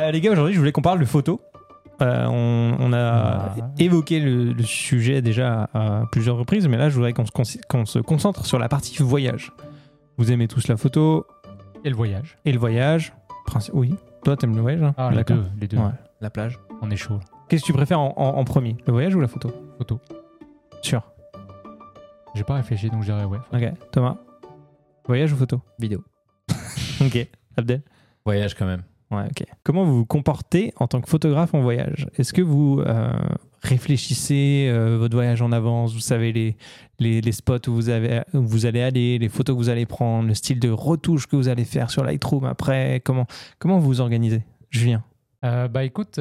Euh, les gars, aujourd'hui, je voulais qu'on parle de photos. Euh, on, on a Ah. évoqué le, le sujet déjà à plusieurs reprises, mais là, je voudrais qu'on se, con- qu'on se concentre sur la partie voyage. Vous aimez tous la photo Et le voyage. et le voyage Princi- Oui. Toi, t'aimes le voyage hein Ah, les D'accord. deux. Les deux. Ouais. La plage. On est chaud. là. Qu'est-ce que tu préfères en, en- en premier Le voyage ou la photo? Photo. Sûr. J'ai pas réfléchi, donc je dirais ouais. Ok. Thomas? Voyage ou photo? Vidéo. Ok. Abdel? Voyage quand même. Ok. Comment vous vous comportez en tant que photographe en voyage? Est-ce que vous euh, réfléchissez euh, votre voyage en avance? Vous savez les, les, spots où vous, avez, où vous allez aller, les photos que vous allez prendre, le style de retouche que vous allez faire sur Lightroom après? Comment, comment vous vous organisez Julien? Euh, bah écoute,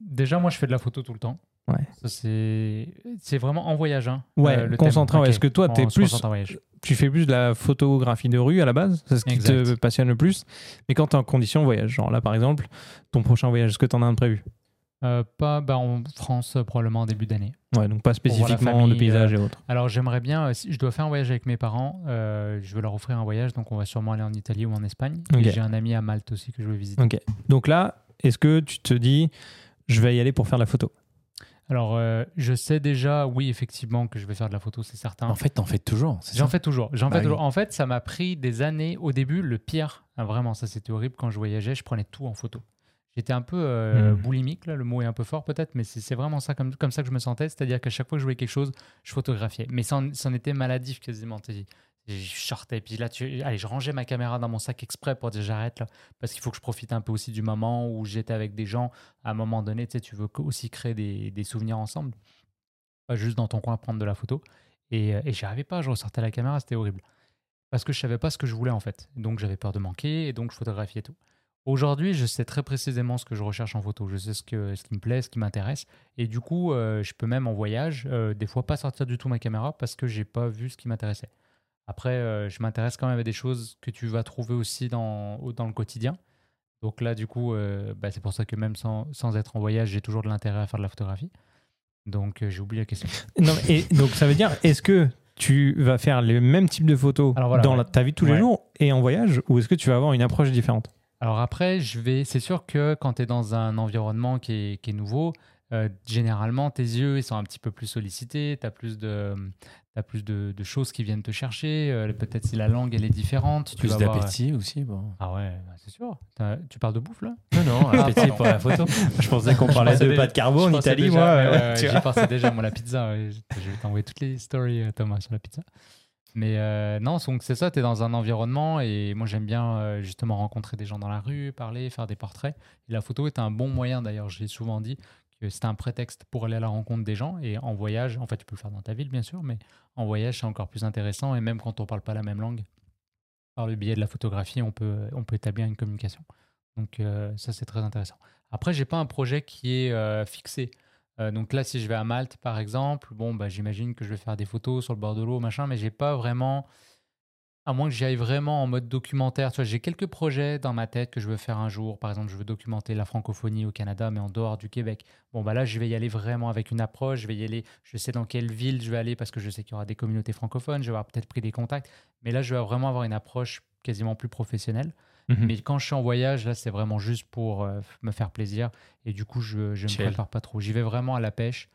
déjà moi je fais de la photo tout le temps. Ouais. C'est vraiment en voyage. Hein, Ouais, euh, le concentré, thème. ouais. Ok. Est-ce que toi, se plus-. Tu fais plus de la photographie de rue à la base C'est ce qui te passionne le plus Mais quand tu es en condition voyage, genre là par exemple, ton prochain voyage, est-ce que tu en as un prévu? Euh, pas bah, en France euh, probablement en début d'année. Ouais, donc pas spécifiquement famille, de paysage et autres. Alors j'aimerais bien, si je dois faire un voyage avec mes parents, euh, je veux leur offrir un voyage, donc on va sûrement aller en Italie ou en Espagne. J'ai un ami à Malte aussi que je veux visiter. Ok. Donc là, est-ce que tu te dis, je vais y aller pour faire la photo? Alors euh, je sais déjà, oui effectivement, que je vais faire de la photo, c'est certain. En fait, t'en fais toujours. J'en fais toujours. J'en Bah fais oui. toujours. En fait, ça m'a pris des années. Au début, le pire, ah, vraiment, ça c'était horrible quand je voyageais, je prenais tout en photo. J'étais un peu euh, Hmm. boulimique, là, le mot est un peu fort peut-être, mais c'est c'est vraiment ça comme, comme ça que je me sentais. C'est-à-dire qu'à chaque fois que je voyais quelque chose, je photographiais. Mais c'en c'en était maladif quasiment. Je sortais, puis là, tu... allez, je rangeais ma caméra dans mon sac exprès pour dire j'arrête là, parce qu'il faut que je profite un peu aussi du moment où j'étais avec des gens. À un moment donné, tu sais, tu veux aussi créer des, des souvenirs ensemble, pas juste dans ton coin prendre de la photo. Et, euh, et j'y arrivais pas, je ressortais la caméra, c'était horrible. Parce que je savais pas ce que je voulais en fait. Donc j'avais peur de manquer et donc je photographiais tout. Aujourd'hui, je sais très précisément ce que je recherche en photo. Je sais ce, que, ce qui me plaît, ce qui m'intéresse. Et du coup, euh, je peux même en voyage, euh, des fois pas sortir du tout ma caméra parce que j'ai pas vu ce qui m'intéressait. Après, euh, je m'intéresse quand même à des choses que tu vas trouver aussi dans, dans le quotidien. Donc là, du coup, euh, bah, c'est pour ça que même sans, sans être en voyage, j'ai toujours de l'intérêt à faire de la photographie. Donc euh, j'ai oublié la question. Non, et donc ça veut dire, est-ce que tu vas faire le même type de photos voilà, dans ouais. la- ta vie de tous les jours et en voyage, ou est-ce que tu vas avoir une approche différente? Alors après, je vais. C'est sûr que quand tu es dans un environnement qui est, qui est nouveau, euh, généralement tes yeux ils sont un petit peu plus sollicités, tu as plus de t'as plus de, de choses qui viennent te chercher. euh, Peut-être si la langue elle est différente, tu Plus avoir- d'appétit aussi. Bon. Ah ouais, bah, c'est sûr. Tu parles de bouffe là? Non, non, appétit pour la photo. Je pensais qu'on parlait de déjà- pâtes carbo en Italie, déjà- moi. euh, J'y pensais déjà, moi, la pizza. je vais t'envoyer toutes les stories, euh, Thomas, sur la pizza. Mais euh, non, c'est ça, tu es dans un environnement et moi j'aime bien euh, justement rencontrer des gens dans la rue, parler, faire des portraits. Et la photo est un bon moyen d'ailleurs, je l'ai souvent dit, c'est un prétexte pour aller à la rencontre des gens. Et en voyage, en fait tu peux le faire dans ta ville bien sûr, mais en voyage c'est encore plus intéressant. Et même quand on parle pas la même langue, par le biais de la photographie, on peut, on peut établir une communication. Donc euh, ça c'est très intéressant. Après, j'ai pas un projet qui est euh, fixé. Euh, donc là, si je vais à Malte, par exemple, bon, bah, j'imagine que je vais faire des photos sur le bord de l'eau, machin, mais j'ai pas vraiment, à moins que j'y aille vraiment en mode documentaire. Tu vois, j'ai quelques projets dans ma tête que je veux faire un jour. Par exemple, je veux documenter la francophonie au Canada, mais en dehors du Québec. Bon, bah là, je vais y aller vraiment avec une approche. Je vais y aller. Je sais dans quelle ville je vais aller parce que je sais qu'il y aura des communautés francophones. Je vais avoir peut-être pris des contacts, mais là, je vais vraiment avoir une approche quasiment plus professionnelle. Mhm. Mais quand je suis en voyage, là, c'est vraiment juste pour euh, me faire plaisir. Et du coup, je ne me prépare pas trop. J'y vais vraiment à la pêche.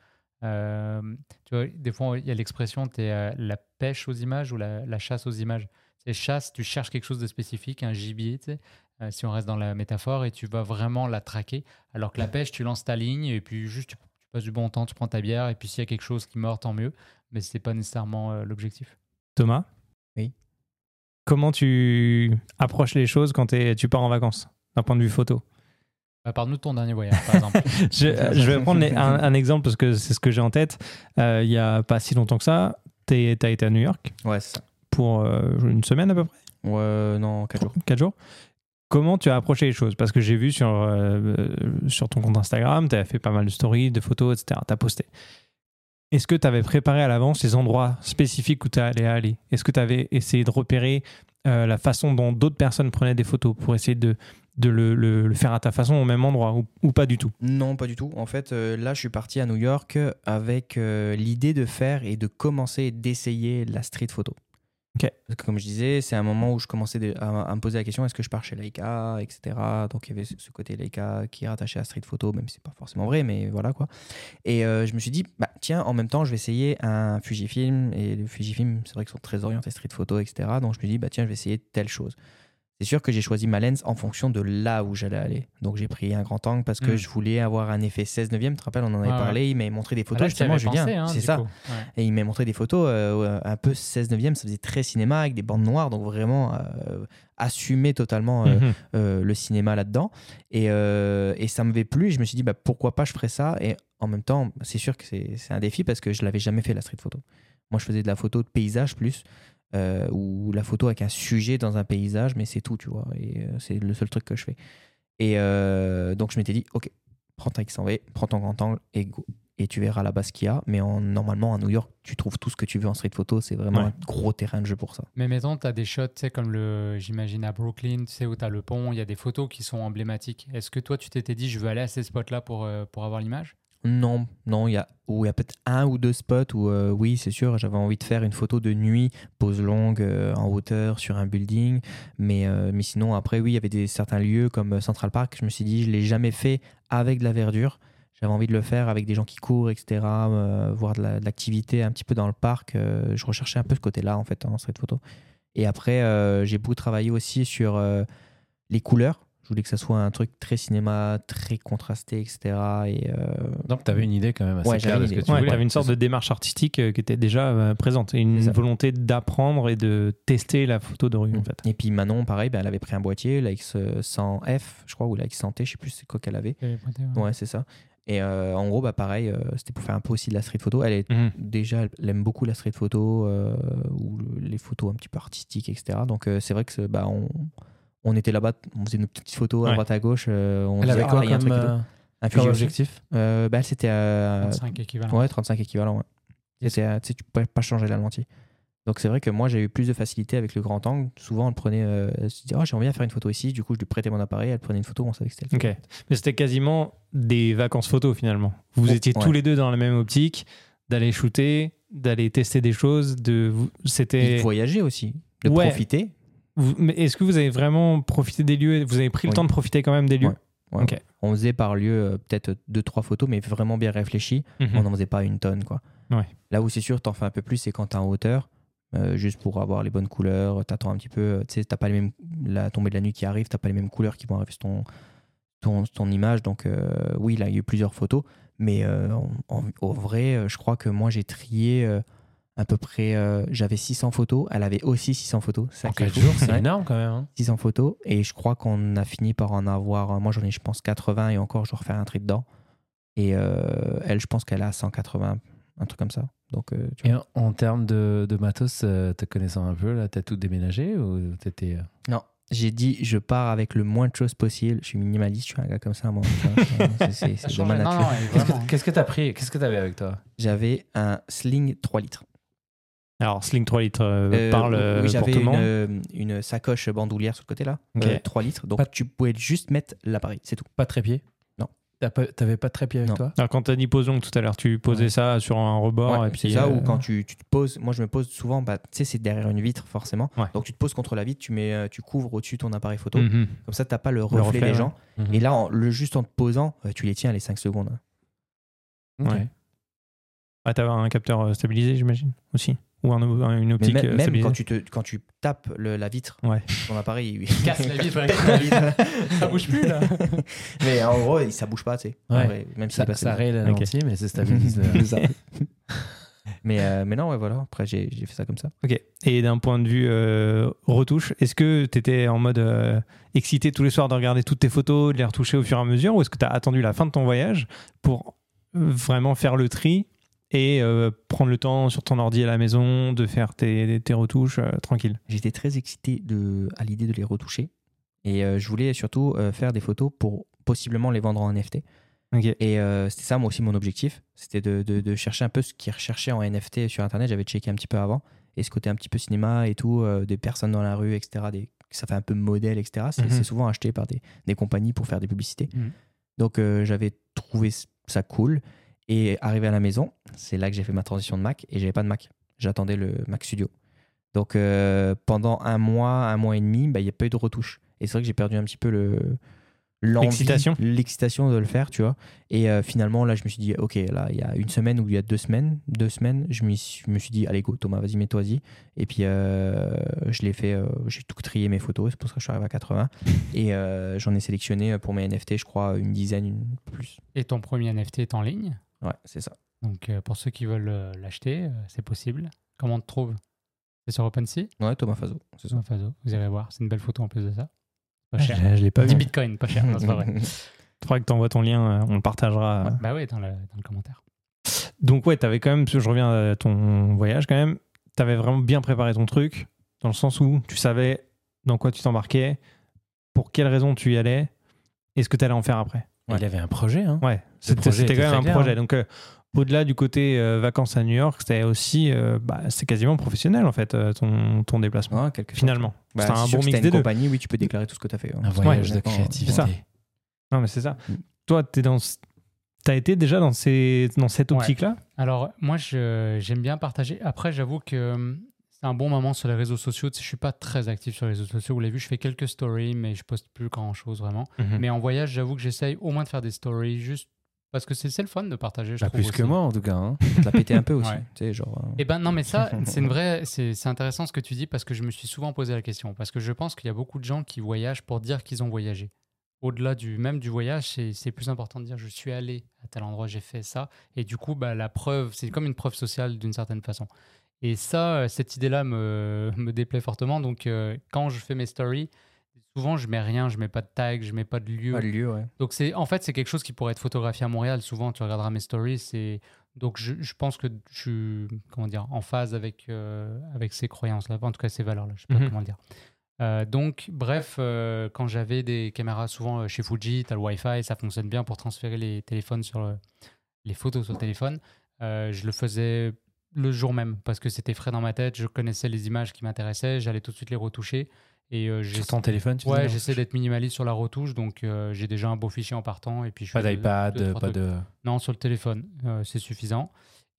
Euh, tu vois, des fois, il y a l'expression, tu es la pêche aux images ou la, la chasse aux images. C'est chasse, tu cherches quelque chose de spécifique, un gibier, tu sais, euh, si on reste dans la métaphore, et tu vas vraiment la traquer. Alors que la pêche, tu lances ta ligne, et puis juste, tu, tu passes du bon temps, tu prends ta bière, et puis s'il y a quelque chose qui meurt, tant mieux. Mais ce n'est pas nécessairement euh, l'objectif. Thomas? Oui. Comment tu approches les choses quand tu pars en vacances, d'un point de vue photo? Parle-nous de ton dernier voyage, par exemple. je, euh, je vais prendre les- un, un exemple parce que c'est ce que j'ai en tête. Euh, Il y a pas si longtemps que ça, tu as été à New York Ouais, c'est ça. pour euh, une semaine à peu près, Ouais, non, 4 jours. 4 jours. Comment tu as approché les choses? Parce que j'ai vu sur, euh, sur ton compte Instagram, tu as fait pas mal de stories, de photos, etc. Tu as posté. Est-ce que tu avais préparé à l'avance les endroits spécifiques où tu allais aller Est-ce que tu avais essayé de repérer euh, la façon dont d'autres personnes prenaient des photos pour essayer de, de le, le- le faire à ta façon au même endroit ou, ou pas du tout Non, pas du tout. En fait, euh, là, je suis parti à New York avec euh, l'idée de faire et de commencer d'essayer la street photo. Parce que comme je disais, c'est un moment où je commençais de- à, à me poser la question est-ce que je pars chez Leica, etc. Donc il y avait ce côté Leica qui est rattaché à Street Photo, même si c'est pas forcément vrai, mais voilà quoi. Et euh, je me suis dit, bah, tiens, en même temps, je vais essayer un Fujifilm. Et le Fujifilm, c'est vrai qu'ils sont très orientés Street Photo, etc. Donc je me dis, bah, tiens, je vais essayer telle chose. C'est sûr que j'ai choisi ma lens en fonction de là où j'allais aller. Donc j'ai pris un grand angle parce que Mm. je voulais avoir un effet 16 neuvième. Tu te rappelles, on en avait parlé. Il m'avait montré des Ah, photos là, justement, Julien. hein, c'est ça. Ouais. Et il m'a montré des photos euh, un peu 16 neuvième, ça faisait très cinéma avec des bandes noires, donc vraiment euh, assumer totalement euh, Mhm. euh, le cinéma là-dedans. Et, euh, et ça m'avait plu, et je me suis dit bah, pourquoi pas je ferais ça. Et en même temps, c'est sûr que c'est c'est un défi parce que je l'avais jamais fait la street photo. Moi, je faisais de la photo de paysage plus, euh, ou la photo avec un sujet dans un paysage, mais c'est tout, tu vois. Et euh, c'est le seul truc que je fais. Et euh, donc je m'étais dit, ok, prends ta X100V, prends ton grand angle et go. Et tu verras là-bas ce qu'il y a. Mais en, normalement, à New York, tu trouves tout ce que tu veux en street photo. C'est vraiment Ouais. un gros terrain de jeu pour ça. Mais mettons, tu as des shots, tu sais, comme le, j'imagine à Brooklyn, tu sais, où tu as le pont, il y a des photos qui sont emblématiques. Est-ce que toi, tu t'étais dit, je veux aller à ces spots-là pour, euh, pour avoir l'image? Non, non, il y a, y a peut-être un ou deux spots où, euh, oui, c'est sûr, j'avais envie de faire une photo de nuit, pose longue, euh, en hauteur, sur un building. Mais, euh, mais sinon, après, oui, il y avait des, certains lieux comme Central Park. Je me suis dit, je ne l'ai jamais fait avec de la verdure. J'avais envie de le faire avec des gens qui courent, etc., voir de la- de l'activité un petit peu dans le parc. je recherchais un peu ce côté-là, en fait, en street photo. Et après, j'ai beaucoup travaillé aussi sur les couleurs. Je voulais que ça soit un truc très cinéma, très contrasté, etc. Et, euh, Donc, tu avais une idée quand même assez Ouais, claire j'avais de ce une que tu Ouais, voulais. tu avais une sorte de démarche artistique euh, qui était déjà euh, présente et une volonté d'apprendre et de tester la photo de rue en fait. Et puis Manon, pareil, ben, elle avait pris un boîtier, la X100F, je crois, ou la X100T, je sais plus c'est quoi qu'elle avait. Ouais, c'est ça. Et euh, en gros, bah, pareil, euh, c'était pour faire un peu aussi de la street photo. Elle est Mhm. déjà, elle aime beaucoup la street photo euh, ou le- les photos un petit peu artistiques, etc. Donc euh, c'est vrai que bah, on, on était là-bas, on faisait nos petites photos à Ouais. droite à gauche. euh, on Elle avait Ah, quoi un euh, Un aussi. objectif Euh, bah, elle, c'était à 35 équivalents. ouais, 35 équivalents. Ouais. C'était à- tu tu pouvais pas changer la lentille. Donc c'est vrai que moi j'ai eu plus de facilité avec le grand angle. Souvent elle prenait, euh, elle se disait oh, j'aimerais bien faire une photo ici. Du coup je lui prêtais mon appareil, elle prenait une photo, on savait que c'était le Ok. Mais c'était quasiment des vacances photo finalement. Vous Oh, étiez tous les deux dans la même optique, d'aller shooter, d'aller tester des choses, de c'était de voyager aussi, de Ouais. profiter. Est-ce que vous avez vraiment profité des lieux? Vous avez pris le Oui. temps de profiter quand même des lieux? Ouais. Ouais. Ok. On faisait par lieu euh, peut-être deux trois photos, mais vraiment bien réfléchies. Mhm. On n'en faisait pas une tonne quoi. Ouais. Là où c'est sûr t'en fais un peu plus, c'est quand t'es en hauteur. euh, juste pour avoir les bonnes couleurs, t'attends un petit peu, euh, tu sais, t'as pas les mêmes, la tombée de la nuit qui arrive, t'as pas les mêmes couleurs qui vont arriver sur ton, ton, ton image, donc euh, oui, là, il y a eu plusieurs photos, mais euh, en, en- au vrai, euh, je crois que moi, j'ai trié euh, à peu près, euh, j'avais 600 photos, elle avait aussi 600 photos, ça En qui est 4 fou. jours, c'est énorme quand même. hein. 600 photos et je crois qu'on a fini par en avoir moi j'en ai je pense 80 et encore je dois refaire un tri dedans et euh, elle je pense qu'elle a 180 un truc comme ça donc euh, tu Et vois. en, en termes de, de matos, euh, te connaissant un peu, là, t'as tout déménagé ou t'étais. euh, non j'ai dit je pars avec le moins de choses possible je suis minimaliste je suis un gars comme ça moi. C'est- de ma nature qu'est-ce que t'as pris Qu'est-ce que t'avais avec toi? J'avais un sling 3 litres Alors Sling 3 litres euh, Euh, parle oui, euh, pour j'avais tout le une, monde. une sacoche bandoulière sur le côté là Ok. euh, 3 litres donc Pas- tu pouvais juste mettre l'appareil c'est tout Pas de trépied Non. T'avais pas de trépied avec Non. toi Alors quand t'as dit pose longue tout à l'heure, tu posais Ouais. ça sur un rebord Ouais, et puis c'est ça euh, ou quand tu, tu te poses moi je me pose souvent bah, tu sais c'est derrière une vitre forcément Ouais. donc tu te poses contre la vitre tu mets tu couvres au-dessus ton appareil photo mhm. comme ça t'as pas le reflet, reflet, des ouais. gens Mhm. et là en- le juste en te posant tu les tiens les 5 secondes hein. Ouais. Ah, t'avais un capteur stabilisé, j'imagine, aussi Ou un- un- une mais optique même, euh, même quand tu te quand tu tapes le- la vitre Ouais. ton appareil il Casse la vitre. Ça bouge plus là. mais en gros il- ça bouge pas tu sais En Ouais. vrai, même si Ça, raye la lentille, mais c'est stabilise. ça. mais euh, mais non ouais voilà après j'ai j'ai fait ça comme ça Ok. Et d'un point de vue euh, retouche, est-ce que tu étais en mode euh, excité tous les soirs de regarder toutes tes photos, de les retoucher au fur et à mesure, ou est-ce que tu as attendu la fin de ton voyage pour vraiment faire le tri et euh, prendre le temps sur ton ordi à la maison de faire tes, tes retouches euh, tranquille j'étais très excité de à l'idée de les retoucher et euh, je voulais surtout euh, faire des photos pour possiblement les vendre en NFT. Et c'était ça, moi aussi, mon objectif. C'était de, de- de chercher un peu ce qu'ils recherchaient en NFT sur Internet. J'avais checké un petit peu avant. Et ce côté un petit peu cinéma et tout, des personnes dans la rue, etc. Des, ça fait un peu modèle, etc. C'est Mhm. c'est souvent acheté par des, des compagnies pour faire des publicités. Mhm. Donc j'avais trouvé ça cool. Et arrivé à la maison, c'est là que j'ai fait ma transition de Mac. Et j'avais pas de Mac. J'attendais le Mac Studio. Donc euh, pendant un mois, un mois et demi, bah, il n'y a pas eu de retouche. Et c'est vrai que j'ai perdu un petit peu le l'envie, L'excitation. l'excitation de le faire, tu vois. Et euh, finalement, là, je me suis dit, ok, là, il y a une semaine ou il y a deux semaines, deux semaines, je, je me suis dit, allez, go, Thomas, vas-y, mets-toi-y. Et puis, euh, je l'ai fait, euh, j'ai tout trié mes photos, c'est pour ça que je suis arrivé à 80. Et euh, j'en ai sélectionné pour mes NFT, je crois, une dizaine, une plus. Et ton premier NFT est en ligne? Ouais, c'est ça. Donc, euh, pour ceux qui veulent euh, l'acheter, euh, c'est possible. Comment on te trouve? C'est sur OpenSea? Ouais, Thomas Fazo, c'est. Thomas Fazo. Vous irez voir. C'est une belle photo en plus de ça. Pas Ah, cher. je, je l'ai pas 10 vu. bitcoins, pas cher. Non, c'est pas vrai. Il faudra que tu envoies ton lien, on le partagera. Ouais, bah oui, dans le, dans le commentaire. Donc ouais, t'avais quand même, je reviens à ton voyage quand même, t'avais vraiment bien préparé ton truc, dans le sens où tu savais dans quoi tu t'embarquais, pour quelles raisons tu y allais, et ce que tu allais en faire après. Ouais. Il avait un projet. Hein. Ouais, c'était quand même un clair, projet. hein. Donc euh, au-delà du côté euh, vacances à New York, c'était aussi, euh, bah, c'est quasiment professionnel en fait, euh, ton, ton déplacement, quelque finalement. Bah, c'était un c'est sûr bon que mix des une deux. compagnie, oui, tu peux déclarer tout ce que tu as fait. hein. Un voyage de créativité. c'est ça. Non mais c'est ça. Mm. Toi, t'es dans... T'as été déjà dans, ces... dans cette Ouais. optique-là? Alors, moi, j'aime bien partager. Après, j'avoue que hum, c'est un bon moment sur les réseaux sociaux. Je suis pas très actif sur les réseaux sociaux. Vous l'avez vu, je fais quelques stories, mais je poste plus grand-chose vraiment. Mhm. Mais en voyage, j'avoue que j'essaye au moins de faire des stories juste parce que c'est le fun de partager. Je Bah, trouve plus que moi, en tout cas. hein. L'a pété un peu aussi. Ouais. Tu sais, genre. euh, Eh ben non, mais ça, c'est une vraie, c'est intéressant ce que tu dis parce que je me suis souvent posé la question parce que je pense qu'il y a beaucoup de gens qui voyagent pour dire qu'ils ont voyagé. Au-delà du même du voyage, c'est c'est plus important de dire je suis allé à tel endroit, j'ai fait ça, et du coup, bah, la preuve, c'est comme une preuve sociale d'une certaine façon. Et ça, euh, cette idée-là me, me déplaît fortement. Donc, euh, quand je fais mes stories, souvent je mets rien, je mets pas de tag, je mets pas de lieu. pas le lieu, ouais. Donc c'est en fait c'est quelque chose qui pourrait être photographié à Montréal. Souvent tu regarderas mes stories. C'est donc je, je pense que je suis comment dire en phase avec euh, avec ces croyances là. En tout cas ces valeurs là. Je sais pas comment le dire. Euh, donc bref, euh, quand j'avais des caméras souvent euh, chez Fuji, t'as le Wi-Fi, ça fonctionne bien pour transférer les téléphones sur le- les photos sur le téléphone. Euh, je le faisais le jour même parce que c'était frais dans ma tête. Je connaissais les images qui m'intéressaient. J'allais tout de suite les retoucher et euh, Sur ton téléphone, tu Ouais, j'essaie d'être minimaliste sur la retouche, donc euh, j'ai déjà un beau fichier en partant. Et puis je Pas d'iPad, pas de. Non, sur le téléphone, euh, c'est suffisant.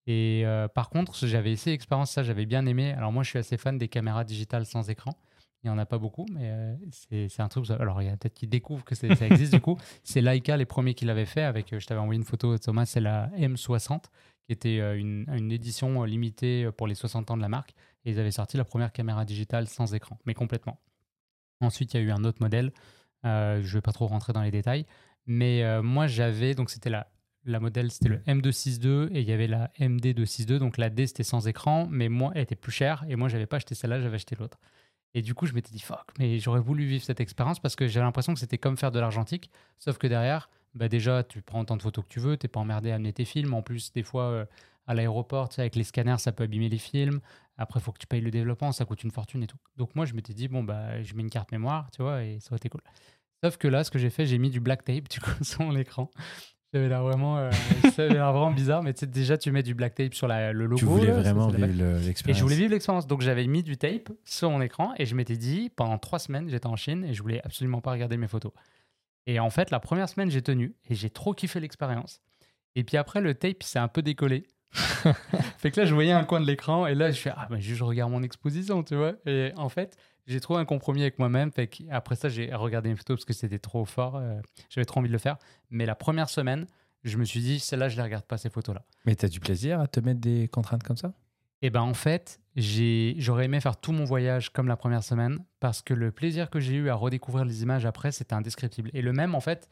Et euh, par contre, j'avais essayé l'expérience, ça j'avais bien aimé. Alors moi, je suis assez fan des caméras digitales sans écran. Il n'y en a pas beaucoup, mais c'est un truc. Alors il y a peut-être qui découvrent que ça existe du coup. C'est Leica les premiers qui l'avaient fait. Avec, je t'avais envoyé une photo, Thomas, c'est la M60 qui était euh, une, une édition euh, limitée pour les 60 ans de la marque. Et ils avaient sorti la première caméra digitale sans écran, mais complètement. Ensuite, il y a eu un autre modèle. Euh, je ne vais pas trop rentrer dans les détails. Mais euh, moi, j'avais, donc c'était la, la modèle, c'était le M262 et il y avait la MD262. Donc la D, c'était sans écran, mais moi, elle était plus chère. Et moi, j'avais pas acheté celle-là, j'avais acheté l'autre. Et du coup, je m'étais dit, fuck, mais j'aurais voulu vivre cette expérience parce que j'avais l'impression que c'était comme faire de l'argentique. Sauf que derrière, bah déjà, tu prends autant de photos que tu veux, t'es pas emmerdé à amener tes films. En plus, des fois, euh, à l'aéroport, tu sais, avec les scanners, ça peut abîmer les films. Après, il faut que tu payes le développement, ça coûte une fortune et tout. Donc moi, je m'étais dit, bon, bah, je mets une carte mémoire, tu vois, et ça aurait été cool. Sauf que là, ce que j'ai fait, j'ai mis du black tape, du coup, sur mon écran. J'avais l'air vraiment, euh, ça avait l'air vraiment bizarre, mais tu sais, déjà, tu mets du black tape sur la- le logo. Tu voulais là, vraiment vivre le- et l'expérience. je voulais vivre l'expérience. Donc j'avais mis du tape sur mon écran et je m'étais dit, pendant trois semaines, j'étais en Chine et je voulais absolument pas regarder mes photos. Et en fait, la première semaine, j'ai tenu et j'ai trop kiffé l'expérience. Et puis après, le tape, s'est un peu décollé. fait que là, je voyais un coin de l'écran et là, je fais, ah, juste, je regarde mon exposition, tu vois. Et en fait, j'ai trouvé un compromis avec moi-même. Fait que après ça, j'ai regardé mes photos parce que c'était trop fort. euh, J'avais trop envie de le faire. Mais la première semaine, je me suis dit, celle-là, je les regarde pas, ces photos-là. Mais t'as du plaisir à te mettre des contraintes comme ça? Et ben en fait, j'aurais aimé faire tout mon voyage comme la première semaine parce que le plaisir que j'ai eu à redécouvrir les images après, c'était indescriptible. Et le même en fait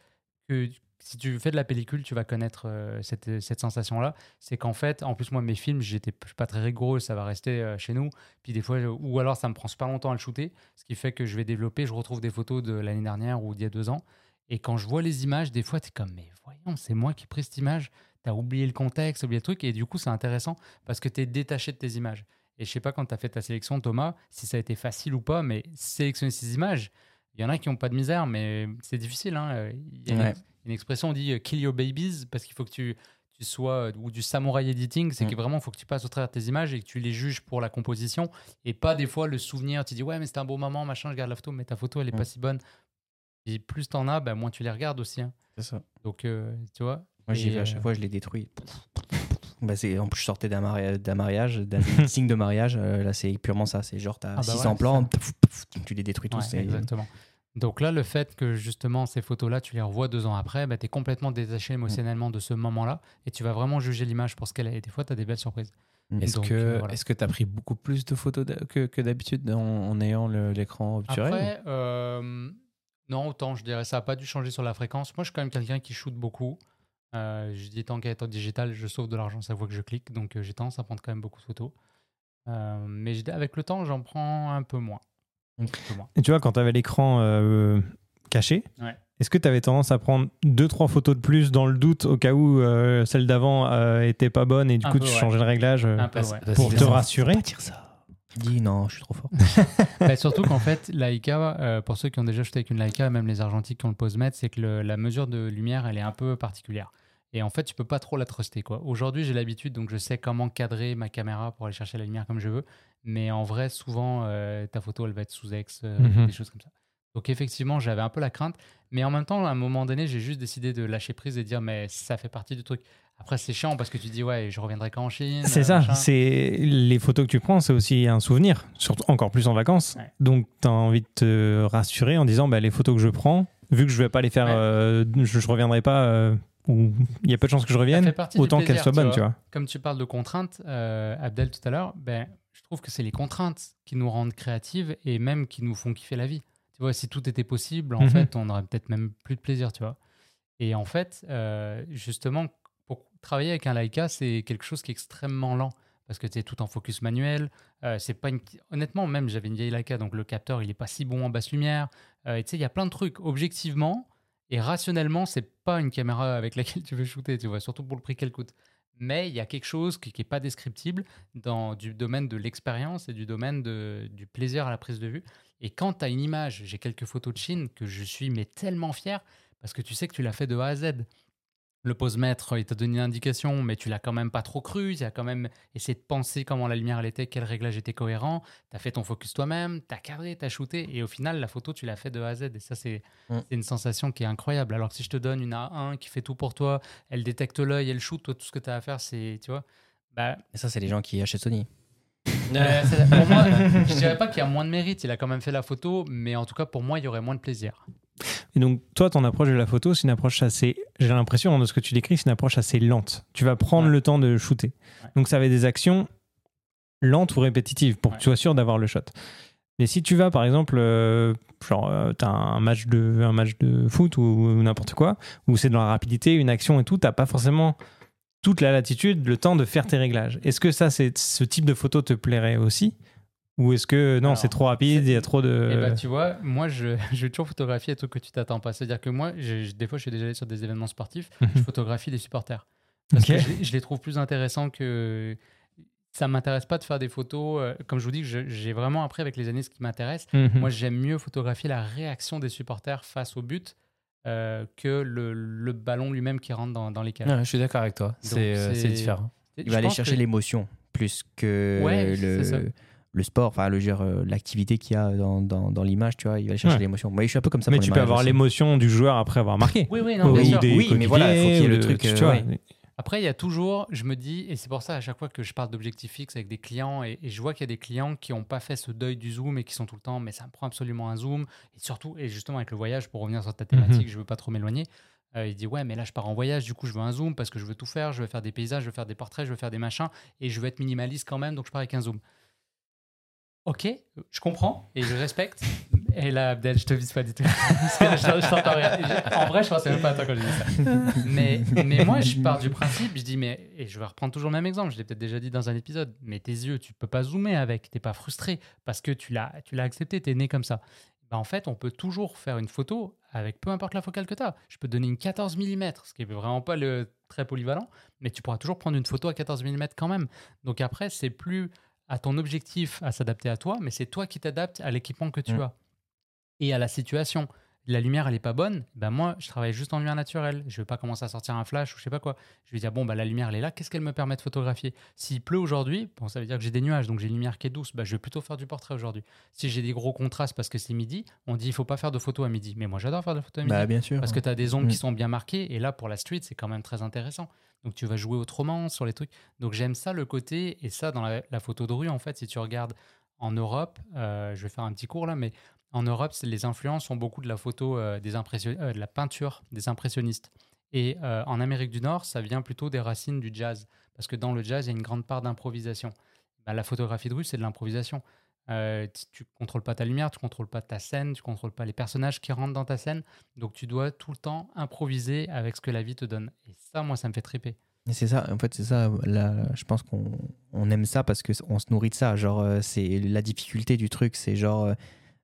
que si tu fais de la pellicule, tu vas connaître euh, cette, cette sensation-là. C'est qu'en fait, en plus moi mes films, j'étais pas très rigoureux, ça va rester euh, chez nous. Puis des fois, ou alors ça me prend super longtemps à le shooter, ce qui fait que je vais développer, je retrouve des photos de l'année dernière ou d'il y a deux ans. Et quand je vois les images, des fois, tu es comme, mais voyons, c'est moi qui ai pris cette image. Tu as oublié le contexte, oublié le truc. Et du coup, c'est intéressant parce que tu es détaché de tes images. Et je sais pas quand tu as fait ta sélection, Thomas, si ça a été facile ou pas, mais sélectionner ces images, il y en a qui n'ont pas de misère, mais c'est difficile. hein. Il y a une, Ouais. une expression, on dit euh, kill your babies, parce qu'il faut que tu, tu sois, ou du samouraï editing, c'est Mm. que vraiment, il faut que tu passes au travers de tes images et que tu les juges pour la composition et pas des fois le souvenir. Tu dis, ouais, mais c'était un beau moment, machin, je garde la photo, mais ta photo, elle est Mm. pas si bonne. Et plus t'en as, bah, moins tu les regardes aussi. hein. C'est ça. Donc, euh, tu vois. Moi, j'y vais à euh, chaque fois, je les détruis. Bah, c'est, en plus, je sortais d'un mariage, d'un mariage, d'un signe de mariage. euh, là, c'est purement ça. C'est genre, t'as bah 600 ouais, plans, tu les détruis tous. Ouais, exactement. Donc là, le fait que justement ces photos-là, tu les revois deux ans après, bah, tu es complètement détaché émotionnellement de ce moment-là et tu vas vraiment juger l'image pour ce qu'elle est. Et des fois, tu as des belles surprises. Est-ce que euh, voilà. est-ce que tu as pris beaucoup plus de photos que, que d'habitude en, en ayant l'écran obturé Après, euh, non, autant, je dirais, ça n'a pas dû changer sur la fréquence. Moi, je suis quand même quelqu'un qui shoot beaucoup. Euh, je dis tant qu'à être en digital, je sauve de l'argent chaque fois que je clique. Donc, euh, j'ai tendance à prendre quand même beaucoup de photos. Euh, mais je avec le temps, j'en prends un peu moins. Un peu moins. Et tu vois, quand tu avais l'écran euh, caché, Ouais. est-ce que tu avais tendance à prendre deux, trois photos de plus dans le doute au cas où euh, celle d'avant euh, était pas bonne et du Un coup peu, tu ouais. changeais le réglage euh, peu, ouais. pour te rassurer? Dire ça. Dis non, je suis trop fort. Bah, surtout qu'en fait, Leica, euh, pour ceux qui ont déjà shooté avec une Leica, même les argentiques qui ont le pose mètre, c'est que le- la mesure de lumière, elle est un peu particulière. Et en fait, tu peux pas trop la truster. quoi. Aujourd'hui, j'ai l'habitude, donc je sais comment cadrer ma caméra pour aller chercher la lumière comme je veux. Mais en vrai, souvent, euh, ta photo, elle va être sous ex, euh, Mhm. des choses comme ça. Donc effectivement, j'avais un peu la crainte. Mais en même temps, à un moment donné, j'ai juste décidé de lâcher prise et de dire, mais ça fait partie du truc. Après, c'est chiant parce que tu dis, ouais, je reviendrai quand en Chine. C'est euh, ça, c'est les photos que tu prends, c'est aussi un souvenir, surtout encore plus en vacances. Ouais. Donc tu as envie de te rassurer en disant bah, les photos que je prends, vu que je vais pas les faire, Ouais. euh, je, je reviendrai pas, euh, il y a peu de chances que je revienne, autant qu'elles plaisir, soient bonnes, tu vois. comme tu parles de contraintes, euh, Abdel tout à l'heure, ben, je trouve que c'est les contraintes qui nous rendent créatives et même qui nous font kiffer la vie. Tu vois, si tout était possible, en Mhm. fait, on aurait peut-être même plus de plaisir, tu vois. Et en fait, euh, justement, pour travailler avec un Leica, c'est quelque chose qui est extrêmement lent parce que c'est tout en focus manuel. Euh, c'est pas une... Honnêtement, même j'avais une vieille Leica, donc le capteur, il est pas si bon en basse lumière. Euh, tu sais, il y a plein de trucs. Objectivement et rationnellement, c'est pas une caméra avec laquelle tu veux shooter, tu vois, surtout pour le prix qu'elle coûte. Mais il y a quelque chose qui n'est pas descriptible dans du domaine de l'expérience et du domaine de, du plaisir à la prise de vue. Et quand tu as une image, j'ai quelques photos de Chine que je suis mais tellement fier parce que tu sais que tu l'as fait de A à Z. Le pose-mètre, il t'a donné une indication, mais tu l'as quand même pas trop cru. Tu as quand même essayé de penser comment la lumière elle était, quel réglage était cohérent. Tu as fait ton focus toi-même, tu as cadré, tu as shooté. Et au final, la photo, tu l'as fait de A à Z. Et ça, c'est Mm. une sensation qui est incroyable. Alors que si je te donne une A1 qui fait tout pour toi, elle détecte l'œil, elle shoot, toi, tout ce que tu as à faire, c'est, tu vois, bah, Et ça, c'est les gens qui achètent Sony. euh, pour moi, je dirais pas qu'il y a moins de mérite. Il a quand même fait la photo, mais en tout cas, pour moi, il y aurait moins de plaisir. Et donc, toi, ton approche de la photo, c'est une approche assez. J'ai l'impression, de ce que tu décris, c'est une approche assez lente. Tu vas prendre Ouais. le temps de shooter. Ouais. Donc, ça va être des actions lentes ou répétitives pour Ouais. que tu sois sûr d'avoir le shot. Mais si tu vas, par exemple, euh, genre, tu as un match, de, un match de foot ou, ou n'importe quoi, où c'est dans la rapidité, une action et tout, tu pas forcément toute la latitude, le temps de faire tes réglages. Est-ce que ça, c'est ce type de photo te plairait aussi? Ou est-ce que non, c'est trop rapide, il y a trop de. Et bah, tu vois, moi, je, je vais toujours photographier des trucs que tu t'attends pas. C'est-à-dire que moi, je- je- des fois, je suis déjà allé sur des événements sportifs, je Mhm. photographie des supporters. Parce que je, les- je les trouve plus intéressants que. Ça m'intéresse pas de faire des photos. euh, comme je vous dis, j'ai vraiment appris avec les années ce qui m'intéresse. Mhm. Moi, j'aime mieux photographier la réaction des supporters face au but euh, que le, le ballon lui-même qui rentre dans, dans les cages. Ouais, je suis d'accord avec toi. C'est euh, c'est- différent. Il va aller chercher que- l'émotion plus que Ouais, c'est ça. le, le sport, enfin le genre, euh, l'activité qu'il y a dans, dans, dans l'image, tu vois. Il va aller chercher Ouais. l'émotion. Moi, je suis un peu comme ça. Mais pour les tu peux avoir l'émotion du joueur après avoir marqué. Oui, oui, non, Ou bien sûr. des Oui, mais voilà, faut qu'il y ait le truc, tu euh, vois. ouais. Après, il y a toujours, je me dis, et c'est pour ça à chaque fois que je parle d'objectifs fixes avec des clients, et, et je vois qu'il y a des clients qui n'ont pas fait ce deuil du zoom et qui sont tout le temps, mais ça me prend absolument un zoom. Et surtout, et justement avec le voyage, pour revenir sur ta thématique, je veux pas trop m'éloigner. euh, il dit ouais mais là je pars en voyage du coup je veux un zoom parce que je veux tout faire je veux faire des paysages je veux faire des portraits je veux faire des machins et je veux être minimaliste quand même donc je pars avec un zoom ok je comprends et je respecte et là Abdel je te vise pas du tout je, je t'entends rien. En vrai je pensais même pas à toi quand j'ai dit ça mais, mais moi, je pars du principe, je dis, mais, et je vais reprendre toujours le même exemple, je l'ai peut-être déjà dit dans un épisode, mais tes yeux, tu peux pas zoomer avec, t'es pas frustré parce que tu l'as, tu l'as accepté, t'es né comme ça. Ben, en fait, on peut toujours faire une photo avec peu importe la focale que tu as. Je peux te donner une 14 mm, ce qui est vraiment pas le très polyvalent, mais tu pourras toujours prendre une photo à 14 mm quand même. Donc après, c'est plus à ton objectif à s'adapter à toi, mais c'est toi qui t'adaptes à l'équipement que tu Mm. as et à la situation. La lumière elle est pas bonne, ben moi je travaille juste en lumière naturelle. Je vais pas commencer à sortir un flash ou je sais pas quoi. Je vais dire bon bah la lumière elle est là, qu'est-ce qu'elle me permet de photographier? S'il pleut aujourd'hui, bon ça veut dire que j'ai des nuages donc j'ai une lumière qui est douce, bah, je vais plutôt faire du portrait aujourd'hui. Si j'ai des gros contrastes parce que c'est midi, on dit il faut pas faire de photos à midi. Mais moi j'adore faire de photos à midi Bah, bien sûr. parce que tu as des ombres qui Mm. sont bien marquées et là pour la street c'est quand même très intéressant. Donc tu vas jouer autrement sur les trucs. Donc j'aime ça le côté et ça dans la, la photo de rue en fait si tu regardes en Europe, euh, je vais faire un petit cours là, mais en Europe, les influences sont beaucoup de la photo, euh, des impression- euh, de la peinture des impressionnistes. Et euh, en Amérique du Nord, ça vient plutôt des racines du jazz. Parce que dans le jazz, il y a une grande part d'improvisation. Bah, la photographie de rue, c'est de l'improvisation. Tu contrôles pas ta lumière, tu contrôles pas ta scène, tu contrôles pas les personnages qui rentrent dans ta scène. Donc tu dois tout le temps improviser avec ce que la vie te donne. Et ça, moi, ça me fait triper. Et C'est ça, en fait, c'est ça. Là, je pense qu'on on aime ça parce qu'on se nourrit de ça. Genre, c'est la difficulté du truc, c'est genre,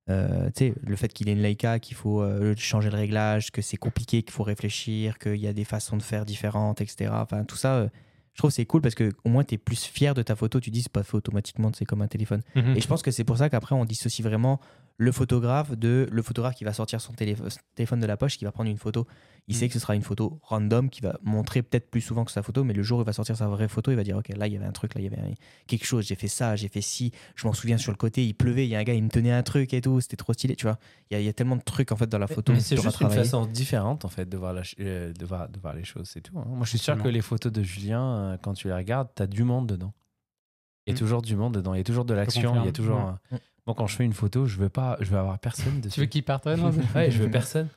euh, le fait qu'il ait une Leica, qu'il faut euh, changer le réglage, que c'est compliqué, qu'il faut réfléchir, qu'il y a des façons de faire différentes, etc. Enfin, tout ça, euh, je trouve c'est cool parce que au moins tu es plus fier de ta photo. Tu dis, c'est pas fait automatiquement, c'est comme un téléphone. Mhm. Et je pense que c'est pour ça qu'après, on dissocie vraiment le photographe de le photographe qui va sortir son télé- téléphone de la poche, qui va prendre une photo. Il Mm. sait que ce sera une photo random qui va montrer peut-être plus souvent que sa photo, mais le jour où il va sortir sa vraie photo, il va dire Ok, là, il y avait un truc, là, il y avait un- quelque chose, j'ai fait ça, j'ai fait ci. Je m'en souviens sur le côté, il pleuvait, il y a un gars, il me tenait un truc et tout, c'était trop stylé, tu vois. Il y, a- il y a tellement de trucs en fait dans la photo. Mais c'est tu juste une façon différente en fait de voir, la ch- euh, de voir, de voir les choses, c'est tout. hein. Moi je suis sûr que les photos de Julien, euh, quand tu les regardes, t'as du monde dedans. Il y a Mm. toujours du monde dedans, il y a toujours de l'action, il y a toujours. Ouais. un- Moi quand je fais une photo, je veux pas, je veux avoir personne dessus. Tu veux qu'il parte non, Ouais, je veux personne.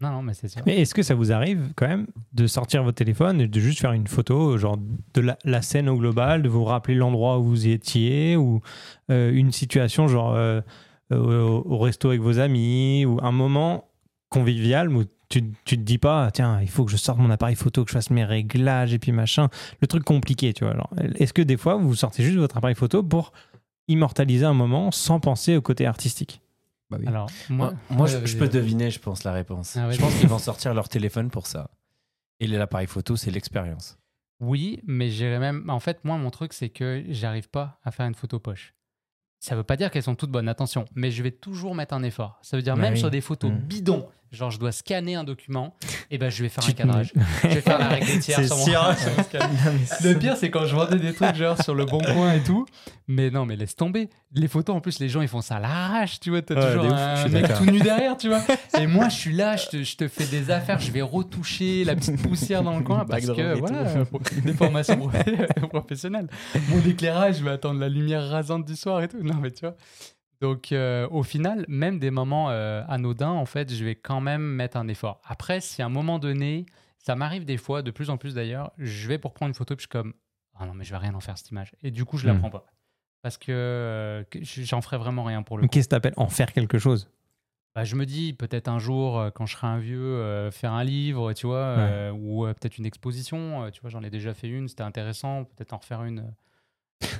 Non, non, mais c'est sûr. Mais est-ce que ça vous arrive quand même de sortir votre téléphone et de juste faire une photo, genre de la, scène au global, de vous rappeler l'endroit où vous étiez ou euh, une situation genre euh, au, resto avec vos amis ou un moment convivial où tu, tu te dis pas tiens il faut que je sorte mon appareil photo que je fasse mes réglages et puis machin. Le truc compliqué tu vois est-ce que des fois vous sortez juste votre appareil photo pour immortaliser un moment sans penser au côté artistique? Bah oui. Alors, moi, moi, moi, Ouais, je, peux deviner, je pense, la réponse. Ah ouais. je pense qu'ils vont sortir leur téléphone pour ça. Et l'appareil photo, c'est l'expérience. Oui, mais j'irais même. En fait, moi, mon truc, c'est que j'arrive pas à faire une photo poche. Ça veut pas dire qu'elles sont toutes bonnes, attention, mais je vais toujours mettre un effort. Ça veut dire Ouais, même oui. sur des photos Mm. bidons, genre je dois scanner un document, et ben je vais faire Tu un cadrage. je vais faire la règle des tiers sur mon-. Le pire, c'est quand je vendais des trucs genre sur le bon coin et tout. Mais non, mais laisse tomber. Les photos, en plus, les gens, ils font ça à l'arrache, tu vois. T'as Ouais, toujours ouf, un mec tout nu derrière, tu vois. Et moi, je suis là, je te, je te fais des affaires, je vais retoucher la petite poussière dans le coin parce que, voilà, des formations prof- professionnelles. Mon éclairage, je vais attendre la lumière rasante du soir et tout. Non, mais tu vois. Donc, euh, au final, même des moments euh, anodins, en fait, je vais quand même mettre un effort. Après, si à un moment donné, ça m'arrive des fois, de plus en plus d'ailleurs, je vais pour prendre une photo, puis je suis comme, ah non, mais je vais rien en faire cette image. Et du coup, je la Hmm. prends pas. Parce que, euh, j'en ferai vraiment rien pour le Mais coup. qu'est-ce que t'appelles en faire quelque chose? Bah, je me dis, peut-être un jour, euh, quand je serai un vieux, euh, faire un livre, tu vois, euh, ou peut-être une exposition. tu vois, j'en ai déjà fait une, c'était intéressant. Peut-être en refaire une.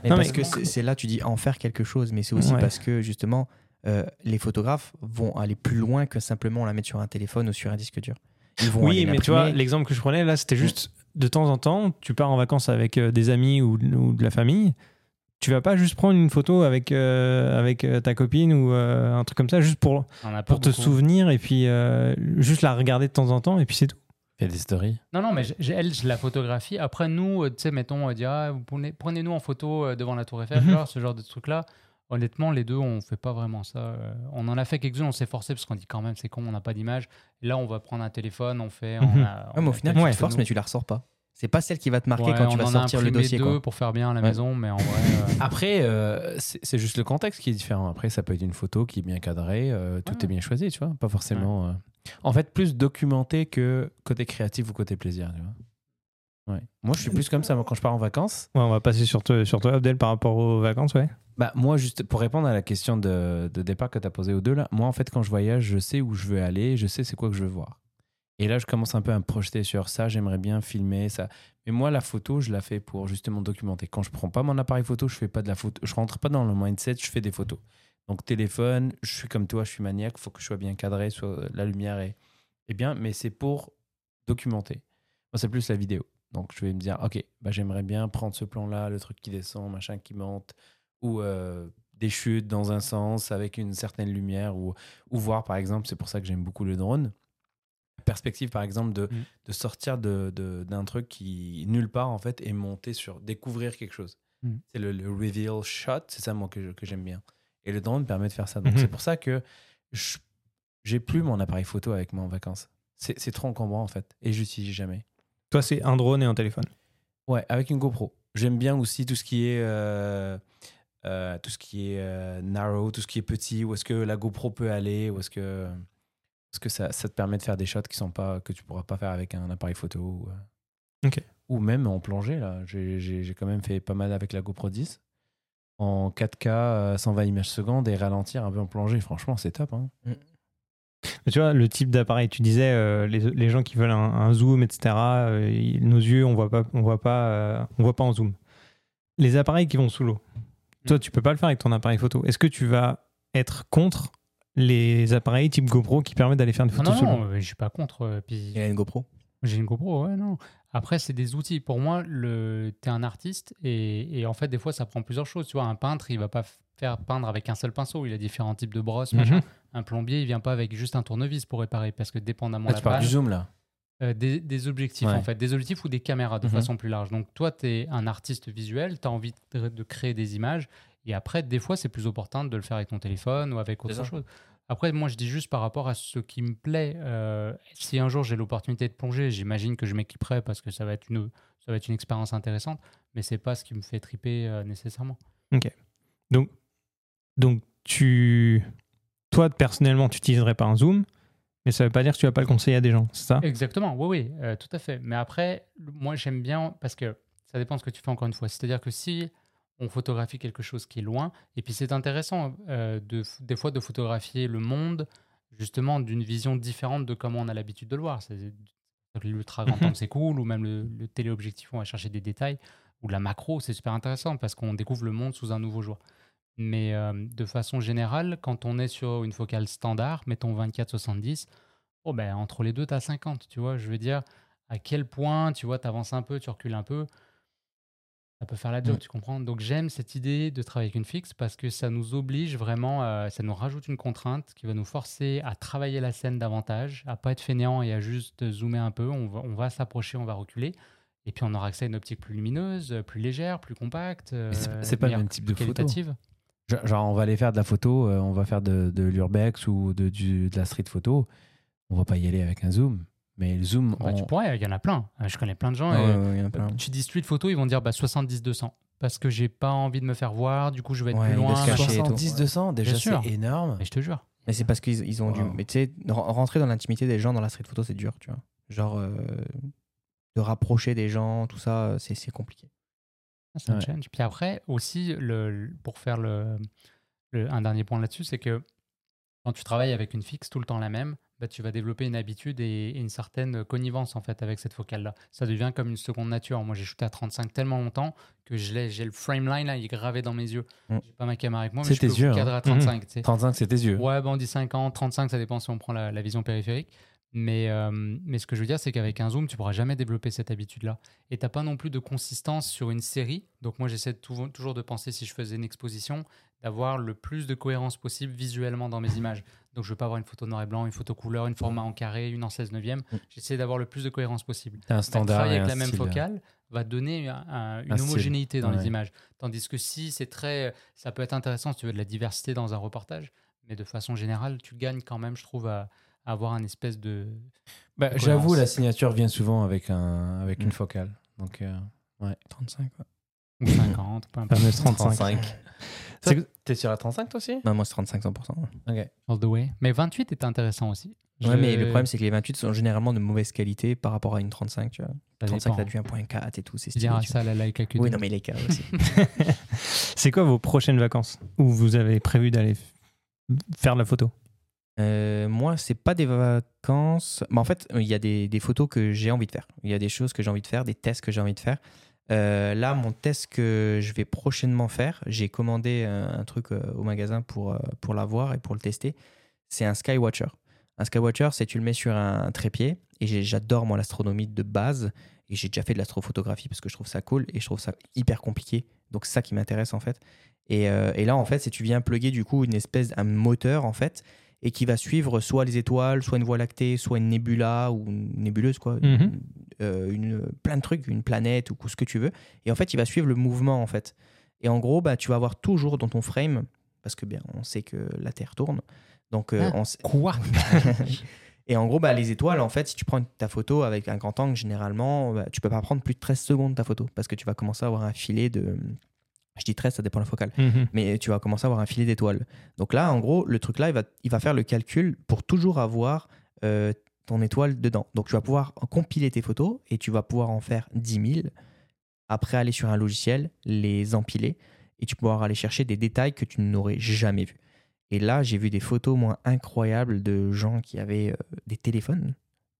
Et Non, parce mais- que c'est là, tu dis en faire quelque chose, mais c'est aussi Ouais. parce que justement, euh, les photographes vont aller plus loin que simplement la mettre sur un téléphone ou sur un disque dur. Ils vont Oui, aller mais tu vois, l'exemple que je prenais là, c'était juste de temps en temps, tu pars en vacances avec euh, des amis ou, ou de la famille. Tu vas pas juste prendre une photo avec, euh, avec ta copine ou euh, un truc comme ça, juste pour, pour te souvenir et puis euh, juste la regarder de temps en temps et puis c'est tout. Il y a des stories. Non, non, mais elle, je la photographie. Après, nous, euh, tu sais, mettons, euh, dire, ah, vous prenez- prenez-nous en photo euh, devant la Tour Eiffel, Mhm. genre, ce genre de truc-là. Honnêtement, les deux, on fait pas vraiment ça. euh, On en a fait quelques-uns, on s'est forcé parce qu'on dit quand même, c'est con, on n'a pas d'image. Là, on va prendre un téléphone, on fait. on a- Ouais, on mais au a final, tu te forces, mais tu la ressors pas. C'est pas celle qui va te marquer Ouais, quand tu on vas sortir le dossier. deux Quoi. pour faire bien à la Ouais. maison, mais en vrai. euh, Après, euh, c'est c'est juste le contexte qui est différent. Après, ça peut être une photo qui est bien cadrée, euh, tout Ouais. est bien choisi, tu vois. Pas forcément. En fait, plus documenté que côté créatif ou côté plaisir, tu vois. Ouais. Moi, je suis plus comme ça. Moi, quand je pars en vacances, Ouais, on va passer sur, toi- sur toi, Abdel, par rapport aux vacances, ouais. bah, moi, juste pour répondre à la question de, de départ que tu as posée aux deux, là, moi, en fait, quand je voyage, je sais où je veux aller, je sais c'est quoi que je veux voir. Et là, je commence un peu à me projeter sur ça, j'aimerais bien filmer ça. Mais moi, la photo, je la fais pour justement documenter. Quand je prends pas mon appareil photo, je fais pas de la photo. Je rentre pas dans le mindset, je fais des photos. Donc, téléphone, je suis comme toi, je suis maniaque, il faut que je sois bien cadré, soit la lumière est, est bien, mais c'est pour documenter. Moi, c'est plus la vidéo. Donc, je vais me dire, OK, bah, j'aimerais bien prendre ce plan-là, le truc qui descend, machin qui monte, ou euh, des chutes dans un sens avec une certaine lumière ou, ou voir, par exemple, c'est pour ça que j'aime beaucoup le drone. Perspective, par exemple, de, Mm. de sortir de, de- d'un truc qui nulle part, en fait, et monter sur découvrir quelque chose. Mm. C'est le, le reveal shot, c'est ça, moi, que j'aime bien. Et le drone permet de faire ça. Donc, Mhm. c'est pour ça que je- j'ai plus mon appareil photo avec moi en vacances. C'est, trop encombrant, en fait, et j'utilise jamais. Toi, c'est un drone et un téléphone. Ouais, avec une GoPro. J'aime bien aussi tout ce qui est euh, euh, tout ce qui est euh, narrow, tout ce qui est petit. Où est-ce que la GoPro peut aller Où est-ce que est-ce que ça, ça te permet de faire des shots qui sont pas que tu pourras pas faire avec un appareil photo ou, ou même en plongée là. J'ai quand même fait pas mal avec la GoPro 10 en 4K, euh, 120 images secondes et ralentir un peu en plongée. Franchement, c'est top. hein. Mais tu vois, le type d'appareil, tu disais, euh, les, les gens qui veulent un, un zoom, etc., euh, nos yeux, on voit pas, on voit pas, euh, on voit pas en zoom. Les appareils qui vont sous l'eau, toi, tu peux pas le faire avec ton appareil photo. Est-ce que tu vas être contre les appareils type GoPro qui permettent d'aller faire des photos non, sous l'eau? non, je suis pas contre. euh, Puis Il y a une GoPro? J'ai une GoPro, ouais, non. Après, c'est des outils. Pour moi, le... tu es un artiste et, et en fait, des fois, ça prend plusieurs choses. Tu vois, un peintre, il va pas faire peindre avec un seul pinceau. Il a différents types de brosses. Mhm. Un plombier, il vient pas avec juste un tournevis pour réparer parce que dépendamment de tu parles du zoom là. euh, des, des objectifs Ouais. en fait, des objectifs ou des caméras de Mhm. façon plus large. Donc toi, tu es un artiste visuel, tu as envie de, de créer des images et après, des fois, c'est plus opportun de le faire avec ton téléphone ou avec autre chose. Après, moi, je dis juste par rapport à ce qui me plaît. euh, si un jour j'ai l'opportunité de plonger, j'imagine que je m'équiperai parce que ça va être une, ça va être une expérience intéressante, mais c'est pas ce qui me fait triper euh, nécessairement. Donc, donc tu, toi, personnellement, tu n'utiliserais pas un zoom, mais ça veut pas dire que tu vas pas le conseiller à des gens, c'est ça? Exactement, oui, oui, euh, tout à fait. Mais après, moi, j'aime bien parce que ça dépend de ce que tu fais encore une fois. C'est-à-dire que si on photographie quelque chose qui est loin, et puis c'est intéressant euh, de, des fois de photographier le monde justement d'une vision différente de comment on a l'habitude de le voir. C'est- L'ultra grand angle, c'est cool, ou même le, le téléobjectif, on va chercher des détails, ou la macro, c'est super intéressant parce qu'on découvre le monde sous un nouveau jour. Mais euh, de façon générale, quand on est sur une focale standard, mettons 24-70, oh ben, entre les deux, tu as 50, tu vois. Je veux dire, à quel point, tu vois, tu avances un peu, tu recules un peu, ça peut faire la job, Mm. tu comprends Donc j'aime cette idée de travailler avec une fixe parce que ça nous oblige vraiment, euh, ça nous rajoute une contrainte qui va nous forcer à travailler la scène davantage, à pas être fainéant et à juste zoomer un peu. On va, on va s'approcher, on va reculer. Et puis on aura accès à une optique plus lumineuse, plus légère, plus compacte. Euh, c'est pas le même type de photo. qualitative. Genre, genre, on va aller faire de la photo, euh, on va faire de, de l'urbex ou de, du- de la street photo. On va pas y aller avec un zoom. Mais le zoom, Bah, on- Tu pourrais, il y en a plein. Euh, Je connais plein de gens. Ouais, et- ouais, ouais, il y en a plein. Tu dis street photo, ils vont dire bah, 70-200 parce que j'ai pas envie de me faire voir, du coup je vais être Ouais, plus loin. se cacher et tout. 70 200 déjà c'est énorme. Mais je te jure. Mais c'est parce qu'ils ils ont dû. Wow. Mais tu sais, re- rentrer dans l'intimité des gens dans la street photo, c'est dur, tu vois. Genre, euh, de rapprocher des gens, tout ça, euh, c'est c'est compliqué. Ah, C'est un challenge. Puis après, aussi, le, le- pour faire le, le- un dernier point là-dessus, c'est que quand tu travailles avec une fixe tout le temps la même, bah, tu vas développer une habitude et, et une certaine connivence en fait avec cette focale-là. Ça devient comme une seconde nature. Moi, j'ai shooté à 35 tellement longtemps que j'ai le frame line là, il est gravé dans mes yeux. Mm. J'ai pas ma caméra avec moi, mais je peux tes yeux, vous cadrer hein. à 35. tu sais. 35 c'est tes yeux. Ouais, bah on dit 50, 35, ça dépend si on prend la, la vision périphérique. Mais, euh, mais ce que je veux dire, c'est qu'avec un zoom, tu pourras jamais développer cette habitude-là. Et t'as pas non plus de consistance sur une série. Donc moi, j'essaie toujours de penser, si je faisais une exposition, d'avoir le plus de cohérence possible visuellement dans mes images. Donc je veux pas avoir une photo noir et blanc, une photo couleur, une format en carré, une en 16 neuvième. Mm. J'essaie d'avoir le plus de cohérence possible. Un standard travailler avec la même style. focale va donner un- un- une Un style. homogénéité dans Ouais. les images. Tandis que si c'est très. Ça peut être intéressant si tu veux de la diversité dans un reportage, mais de façon générale, tu gagnes quand même, je trouve, à, à avoir un espèce de. Bah, de J'avoue, la signature vient souvent avec, un, avec une Mm. focale. Donc, euh, 35, quoi. ou 50, peu importe. Fameuse 35. T'es sur la 35 toi aussi? Non, moi, c'est 35, 100%. Ok. All the way. Mais 28 est intéressant aussi. Ouais, Je- mais le problème, c'est que les 28 sont généralement de mauvaise qualité par rapport à une 35, tu vois. ça 35, dépend. t'as du 1.4 et tout, c'est Tu stylé. diras tu ça à la AQ2. vois. Oui, non, mais les cas aussi. C'est quoi vos prochaines vacances? Où vous avez prévu d'aller f- faire de la photo? Euh, moi, c'est pas des vacances. Mais en fait, il y a des, des photos que j'ai envie de faire. Il y a des choses que j'ai envie de faire, des tests que j'ai envie de faire. Euh, là, mon test que je vais prochainement faire, j'ai commandé euh, un truc euh, au magasin pour, pour l'avoir et pour le tester. C'est un Skywatcher. Un Skywatcher, c'est tu le mets sur un trépied. Et j'adore, moi, l'astronomie de base. Et j'ai déjà fait de l'astrophotographie parce que je trouve ça cool et je trouve ça hyper compliqué. Donc, c'est ça qui m'intéresse, en fait. Et, et là, en fait, c'est tu viens plugger du coup une espèce un moteur en fait et qui va suivre soit les étoiles, soit une voie lactée, soit une nébula ou une nébuleuse quoi, Mhm. euh, une, plein de trucs, une planète ou ce que tu veux. Et en fait, il va suivre le mouvement en fait. Et en gros, bah, tu vas avoir toujours dans ton frame, parce que bien, on sait que la Terre tourne. Donc, euh, Ah. on sait- Quoi? Et en gros, bah, les étoiles, en fait, si tu prends ta photo avec un grand angle, généralement, bah, tu peux pas prendre plus de 13 secondes ta photo parce que tu vas commencer à avoir un filet de. Je dis 13, ça dépend de la focale. Mhm. Mais tu vas commencer à avoir un filet d'étoiles. Donc là, en gros, le truc là, il va, il va faire le calcul pour toujours avoir euh, ton étoile dedans. Donc tu vas pouvoir compiler tes photos et tu vas pouvoir en faire 10 000. Après, aller sur un logiciel, les empiler et tu pouvoir aller chercher des détails que tu n'aurais jamais vus. Et là, j'ai vu des photos, moi, incroyables de gens qui avaient euh, des téléphones,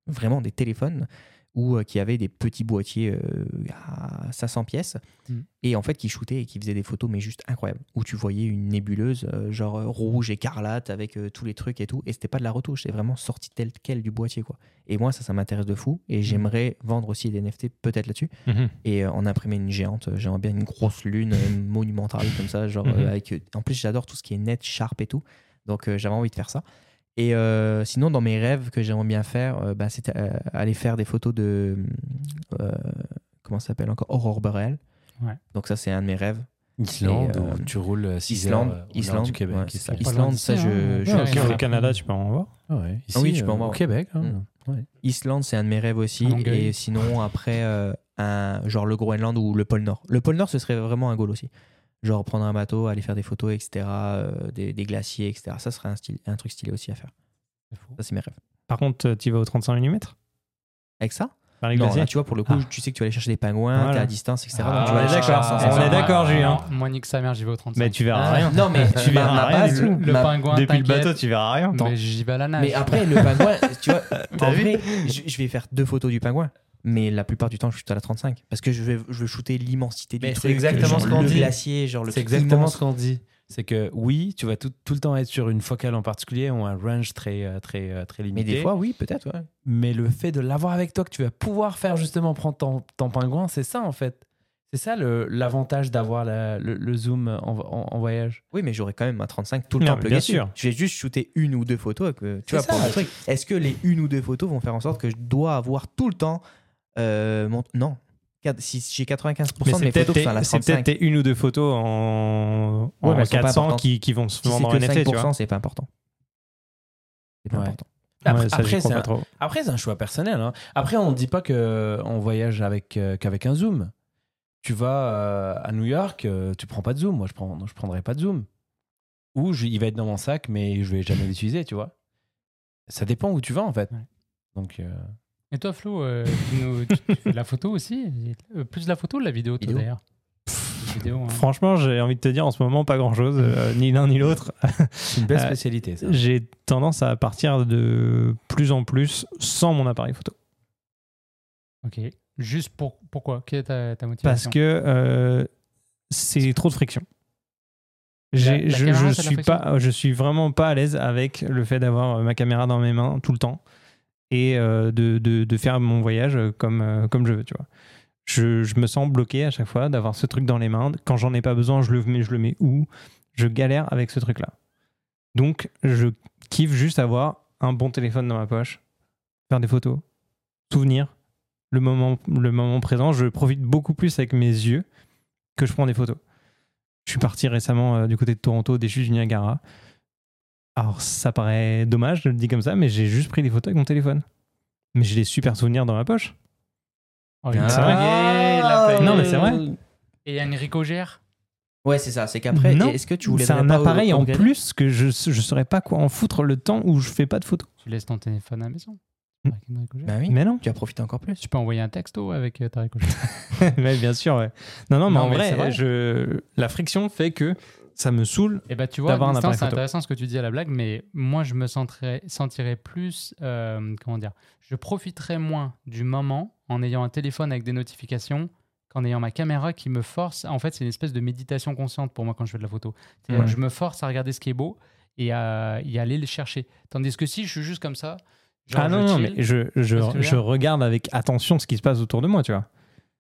vraiment des téléphones, ou euh, qui avaient des petits boîtiers euh, à 500 pièces, Mm. et en fait qui shootaient et qui faisaient des photos, mais juste incroyables, où tu voyais une nébuleuse, euh, genre rouge, écarlate, avec tous les trucs et tout, et c'était pas de la retouche, c'est vraiment sorti tel quel du boîtier, quoi. Et moi, ça, ça m'intéresse de fou, et j'aimerais vendre aussi des NFT peut-être là-dessus, Mhm. et en imprimer une géante. J'aimerais bien une grosse lune monumentale comme ça. Genre, Mhm. euh, avec, en plus, j'adore tout ce qui est net, sharp et tout. Donc, euh, j'avais envie de faire ça. Et euh, sinon, dans mes rêves que j'aimerais bien faire, euh, bah, c'était euh, aller faire des photos de. euh, comment ça s'appelle encore? Aurore boréale. Ouais. Donc, ça, c'est un de mes rêves. Islande, Et, euh, où tu roules 6 Islande, heures au nord Islande, du Québec. ouais, ça. Islande, ça, je. hein. je- Ouais, Ok, ouais. au Canada, tu peux en voir? Ah ouais, ici, Ah oui, tu peux en voir, Au. Québec. hein. Mm. Ouais. Islande, c'est un de mes rêves aussi. En. Et sinon, après, euh, un, genre le Groenland ou le pôle Nord. Le pôle Nord, ce serait vraiment un goal aussi. Genre prendre un bateau, aller faire des photos, etc. euh, des, des glaciers, etc. Ça serait un, style, un truc stylé aussi à faire. Ça, c'est mes rêves. Par contre, tu vas au 35 mm Avec ça? Par les Non, glaciers là, tu vois, pour le coup, Ah. tu sais que tu vas aller chercher des pingouins, Voilà. t'es à distance, etc. Ah, donc tu vas on aller est chercher d'accord, à on 500. est d'accord, Julien. Moi, nique sa mère, j'y vais au 35. Mais tu verras Ah, rien. Non, mais Tu verras ma rien base, du tout. Le ma- pingouin, Depuis le bateau, tu verras rien. Mais j'y vais à la nage. Mais après, le pingouin, tu vois, en vrai, je vais faire deux photos du pingouin. Mais la plupart du temps, je suis à la 35. Parce que je vais, je veux shooter l'immensité du Mais c'est exactement ce qu'on dit. glacier, genre le C'est exactement ce qu'on dit. C'est que oui, tu vas tout, tout le temps être sur une focale en particulier ou un range très, euh, très, euh, très Mais limité. des fois, oui, peut-être, ouais. Mais le fait de l'avoir avec toi, que tu vas pouvoir faire justement prendre ton, ton pingouin, c'est ça en fait. C'est ça le- l'avantage d'avoir le, le zoom en, en- en voyage. Oui, mais j'aurais quand même un 35 tout le Non, temps mais bien sûr. Je vais juste shooter une ou deux photos. Euh, tu vois. Est-ce que les une ou deux photos vont faire en sorte que je dois avoir tout le temps euh, mon... Non. Si j'ai 95% Mais de c'est mes peut-être photos qui sont à tes, la c'est 35, peut-être une ou deux photos en, Ouais, en mais elles sont pas 400 importantes. qui, qui vont se si vendre en NFT, tu vois. 5%, c'est pas important. C'est pas Ouais. important. Après, Ouais, après, c'est un, trop. après, c'est un choix personnel. hein. Après, on ne dit pas qu'on voyage avec, euh, qu'avec un zoom. Tu vas euh, à New York, euh, tu prends pas de zoom. Moi, je prends, je prendrai pas de zoom. Ou je- il va être dans mon sac, mais je vais jamais l'utiliser, tu vois. Ça dépend où tu vas, en fait. Ouais. Donc, euh, Et toi, Flo, euh, tu, nous- tu- tu fais de la photo aussi Euh, Plus de la photo ou de la vidéo, toi, Vidéo. d'ailleurs vidéo, hein. Franchement, j'ai envie de te dire en ce moment pas grand chose, ni l'un ni l'autre. c'est une belle Euh, spécialité, ça. J'ai tendance à partir de plus en plus sans mon appareil photo. Ok. Juste pour, pourquoi? Quelle est ta, ta motivation? Parce que euh, c'est trop de friction. J'ai- La- la je, caméra, je suis friction? pas, je suis vraiment pas à l'aise avec le fait d'avoir euh, ma caméra dans mes mains tout le temps et euh, de, de, de faire mon voyage comme, euh, comme je veux, tu vois. Je, je me sens bloqué à chaque fois d'avoir ce truc dans les mains. Quand j'en ai pas besoin, je le mets, je le mets où Je galère avec ce truc-là. Donc, je kiffe juste avoir un bon téléphone dans ma poche, faire des photos, souvenirs, le moment, le moment présent. Je profite beaucoup plus avec mes yeux que je prends des photos. Je suis parti récemment euh, du côté de Toronto, des chutes du Niagara. Alors, ça paraît dommage, je le dis comme ça, mais j'ai juste pris des photos avec mon téléphone. Mais j'ai des super souvenirs dans ma poche. Oh, il- c'est vrai. Ah, Non, mais c'est vrai. Et il y a Enrico Gère Ouais, c'est ça. C'est qu'après, Non, est-ce que tu voulais C'est un pas appareil en plus que je je saurais pas quoi en foutre le temps où je fais pas de photos. Tu laisses ton téléphone à la maison. Hmm. Bah oui. Mais non. Tu as profité encore plus. Tu peux envoyer un texto avec euh, ta Enrico Gère. Ouais, bien sûr, ouais. Non, non, mais Non, en mais vrai, c'est vrai. Je... la friction fait que ça me saoule. Et bah tu vois, D'avoir un Winston, appareil c'est intéressant ce que tu dis à la blague, mais moi je me sentirais, sentirais plus, euh, comment dire, je profiterais moins du moment en ayant un téléphone avec des notifications qu'en ayant ma caméra qui me force. En fait, c'est une espèce de méditation consciente pour moi quand je fais de la photo. C'est-à-dire Ouais. que Je me force à regarder ce qui est beau et à y aller le chercher. Tandis que si je suis juste comme ça, genre ah non, je non, chill, mais je, je, regarde avec attention ce qui se passe autour de moi, tu vois.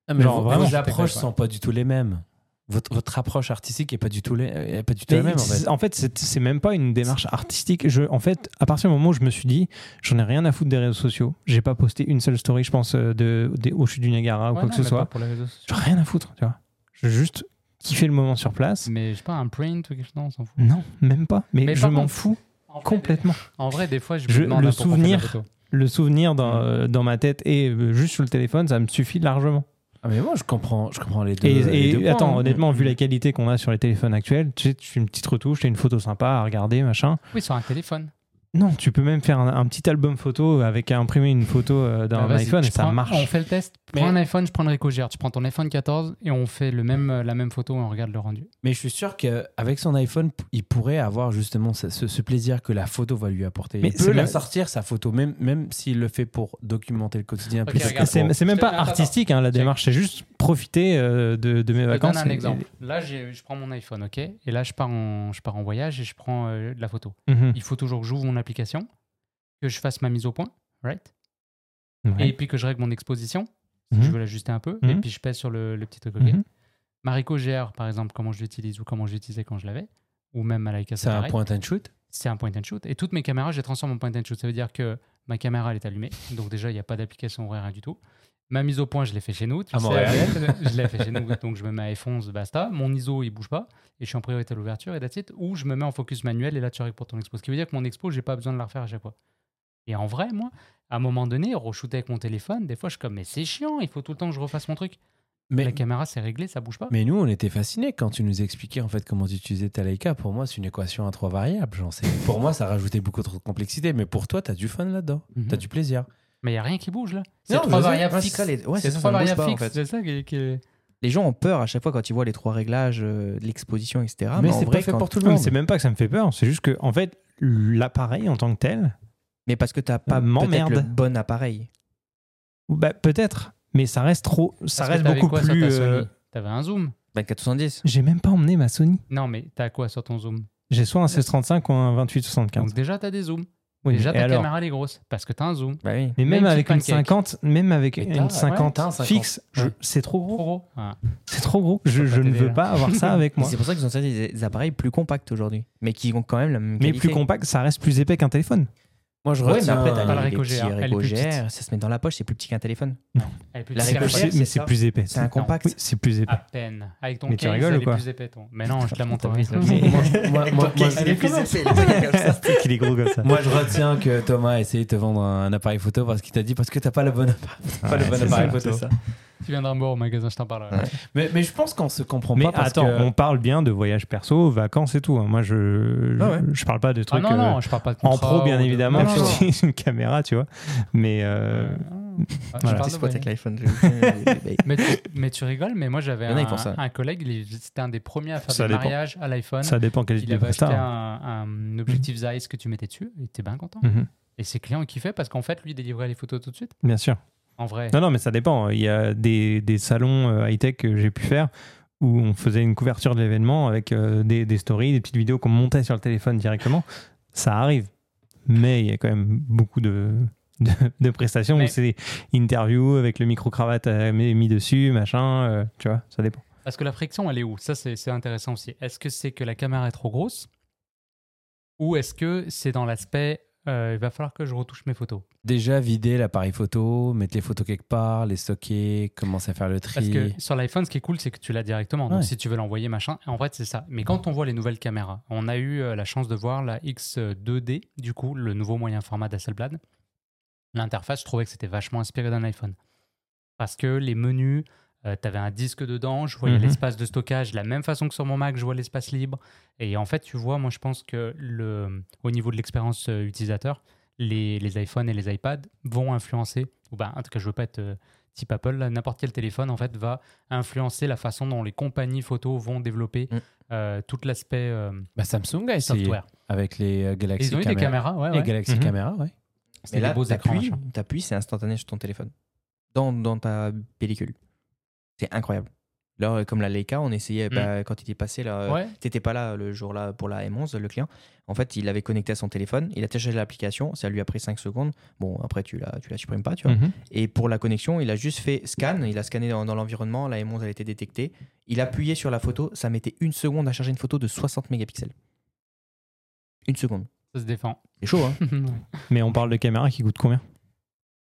Ah, mais Genre, vos, vraiment, vos je approches sont pas du tout les mêmes. Votre, votre approche artistique est pas du tout, la- est pas du tout la même en fait. en fait, c'est c'est même pas une démarche artistique. Je, en fait, à partir du moment où je me suis dit, j'en ai rien à foutre des réseaux sociaux, j'ai pas posté une seule story, je pense, euh, de, des- au chute du Niagara ou quoi que ce soit. les. J'en ai rien à foutre, tu vois. Je veux juste kiffer le moment sur place. Mais je sais pas, un print ou quelque chose, non, on s'en fout. Non, même pas. Mais, Mais je m'en fous En vrai, complètement. des- En vrai, des fois, je me Je- demande le de souvenir. Le souvenir dans, Mm. euh, dans ma tête et euh, juste sur le téléphone, ça me suffit largement. Ah, mais moi, je comprends, je comprends les deux. Et, les et deux points, attends, hein. honnêtement, vu la qualité qu'on a sur les téléphones actuels, tu sais, tu fais une petite retouche, tu as une photo sympa à regarder, machin. Oui, sur un téléphone. Non, tu peux même faire un, un petit album photo avec imprimer une photo euh, d'un Bah, vas-y, iPhone et ça prends- marche. On fait le test. Mais- Prends un iPhone, je prends le. Tu prends ton iPhone 14 et on fait le même, euh, la même photo et on regarde le rendu. Mais je suis sûr qu'avec son iPhone, il pourrait avoir justement ce, ce- ce plaisir que la photo va lui apporter. Mais il peut la sortir, sa photo, même, même s'il le fait pour documenter le quotidien. C'est même pas artistique hein, la démarche, c'est juste profiter euh, de, de mes Je vacances. donne un et- exemple. Là, je prends mon iPhone, ok Et là, je pars en, je pars en voyage et je prends euh, de la photo. Mhm. Il faut toujours que j'ouvre mon application, que je fasse ma mise au point, right? Ouais. Et puis que je règle mon exposition, si Mhm. je veux l'ajuster un peu, et Mhm. puis je pèse sur le, le petit truc, ok. Marico GR, par exemple, comment je l'utilise ou comment je l'utilisais quand je l'avais, ou même ma Leica C'est un point and shoot? c'est un point and shoot. Et toutes mes caméras, je les transforme en point and shoot. Ça veut dire que ma caméra, elle est allumée. Donc déjà, il n'y a pas d'application rien du tout. Ma mise au point, je l'ai fait chez nous. tu À sais, Montréal. je l'ai fait chez nous. Donc je me mets à F11, basta. Mon ISO, il bouge pas. Et je suis en priorité à l'ouverture et that's it. Ou je me mets en focus manuel et là, tu règles pour ton expo. Ce qui veut dire que mon expo, j'ai pas besoin de la refaire à chaque fois. Et en vrai, moi, à un moment donné, re-shooter avec mon téléphone, des fois, je suis comme, mais c'est chiant, il faut tout le temps que je refasse mon truc. Mais, La caméra, c'est réglé, ça bouge pas. mais nous, on était fascinés quand tu nous expliquais en fait comment tu utilisais ta Leica. Pour moi, c'est une équation à trois variables. J'en sais. Pour moi, ça rajoutait beaucoup trop de complexité. Mais pour toi, tu as du fun là-dedans. Mhm. Tu as du plaisir. Mais il n'y a rien qui bouge là. C'est trois variables fixes. c'est trois variables fixes. fait. C'est ça qui, qui- Les gens ont peur à chaque fois quand ils voient les trois réglages, euh, de l'exposition, etc. mais en c'est vrai, pas fait quand- pour tout le mais monde. C'est même pas que ça me fait peur, c'est juste que en fait l'appareil en tant que tel, Mais parce que t'as pas peut-être M'emmerde. le bon appareil. bah, peut-être, mais ça reste trop, ça Parce reste beaucoup quoi plus. euh, T'avais un zoom 2470. J'ai même pas emmené ma Sony. Non, mais t'as quoi sur ton zoom? J'ai soit un 1635 ou un 2875. Donc déjà, t'as des zooms. Oui, déjà, ta alors caméra, elle est grosse. Parce que t'as un zoom. Bah oui. Mais même Même avec une pancake. 50, même avec une ouais, 50 t'as un 50. fixe, Ouais. c'est trop gros. gros. Ah. C'est trop gros. Je, ne veux là. pas avoir ça avec Mais moi. c'est pour ça qu'ils ont des, des appareils plus compacts aujourd'hui, mais qui ont quand même la même Mais qualité. plus compact, ça reste plus épais qu'un téléphone. Moi, je Ouais, mais retiens. après, Pas la t'as les, les petits. GR, ça se met dans la poche, c'est plus petit qu'un téléphone. Elle est plus La téléphone. mais c'est plus épais. C'est un compact. Oui, c'est plus épais. À peine. Avec ton Mais tu case, rigoles elle ou quoi est plus épais, ton. Mais non, je te la montre Moi, moi, moi, Elle est plus épais. C'est qu'il est gros comme ça. Moi, je retiens que Thomas a essayé de te vendre un appareil photo parce qu'il t'a dit parce que t'as pas le bon, appareil- pas le Ouais, bon c'est appareil ça, photo. Tu viendras me voir au magasin, je t'en parlerai. Ouais. Mais, mais je pense qu'on se comprend Mais pas parce attends, que on parle bien de voyage perso, vacances et tout. hein. Moi, je, je, Ah ouais. je parle pas de Ah trucs non, non, euh, je parle pas de en pro, bien de- évidemment. Non, non, non. j'utilise une caméra, tu vois. Mais euh, ah, je Voilà. parle spot voyage. avec l'iPhone. je- Mais tu, mais tu rigoles, mais moi j'avais un, un collègue, il c'était un des premiers à faire Ça des dépend. mariages à l'iPhone. ça dépend quel Il type de avait acheté un, un objectif Zeiss que tu mettais dessus, il était bien content. Mhm, Et ses clients kiffaient parce qu'en fait, lui, il délivrait les photos tout de suite. Bien sûr. En vrai. Non, non, mais ça dépend. Il y a des, des salons euh, high-tech que j'ai pu faire où on faisait une couverture de l'événement avec euh, des, des stories, des petites vidéos qu'on montait sur le téléphone directement. Ça arrive. Mais il y a quand même beaucoup de, de, de prestations Mais- où c'est interview avec le micro-cravate euh, mis, dessus, machin. euh, tu vois, ça dépend. Parce que la friction, elle est où? Ça, c'est c'est intéressant aussi. Est-ce que c'est que la caméra est trop grosse? Ou est-ce que c'est dans l'aspect euh, il va falloir que je retouche mes photos déjà vider l'appareil photo, mettre les photos quelque part, les stocker, commencer à faire le tri. Parce que sur l'iPhone, ce qui est cool, c'est que tu l'as directement. Donc Ouais. si tu veux l'envoyer, machin, en fait, c'est ça. Mais quand on voit les nouvelles caméras, on a eu euh, la chance de voir la X2D, du coup, le nouveau moyen format d'Hasselblad. L'interface, je trouvais que c'était vachement inspiré d'un iPhone. Parce que les menus, tu avais un disque dedans, je voyais Mhm. l'espace de stockage de la même façon que sur mon Mac, je vois l'espace libre. Et en fait, tu vois, moi, je pense que le, au niveau de l'expérience euh, utilisateur, les, les iPhones et les iPads vont influencer, ou ben, en tout cas, je veux pas être euh, type Apple, n'importe quel téléphone, en fait, va influencer la façon dont les compagnies photo vont développer Mm. euh, tout l'aspect euh, Bah, Samsung a essayé software. avec les euh, Et Galaxy Ils ont eu des caméras, ouais, Les ouais. Galaxy Mhm. Camera, ouais. C'était Mais là, des beaux écrans. t'appuies, machin. t'appuies, c'est instantané sur ton téléphone. Dans, dans ta pellicule. C'est incroyable. Là, comme la Leica, on essayait, bah, quand il est passé là, Ouais. t'étais pas là le jour-là pour la M11, le client. En fait, il l'avait connecté à son téléphone, il a téléchargé l'application, ça lui a pris 5 secondes. Bon, après, tu la, tu la supprimes pas, tu vois. Mhm. Et pour la connexion, il a juste fait scan, il a scanné dans, dans l'environnement, la M11 elle a été détectée. Il appuyait sur la photo, ça mettait une seconde à charger une photo de 60 mégapixels. Une seconde. Ça se défend. C'est chaud, hein. Mais on parle de caméras qui coûtent combien?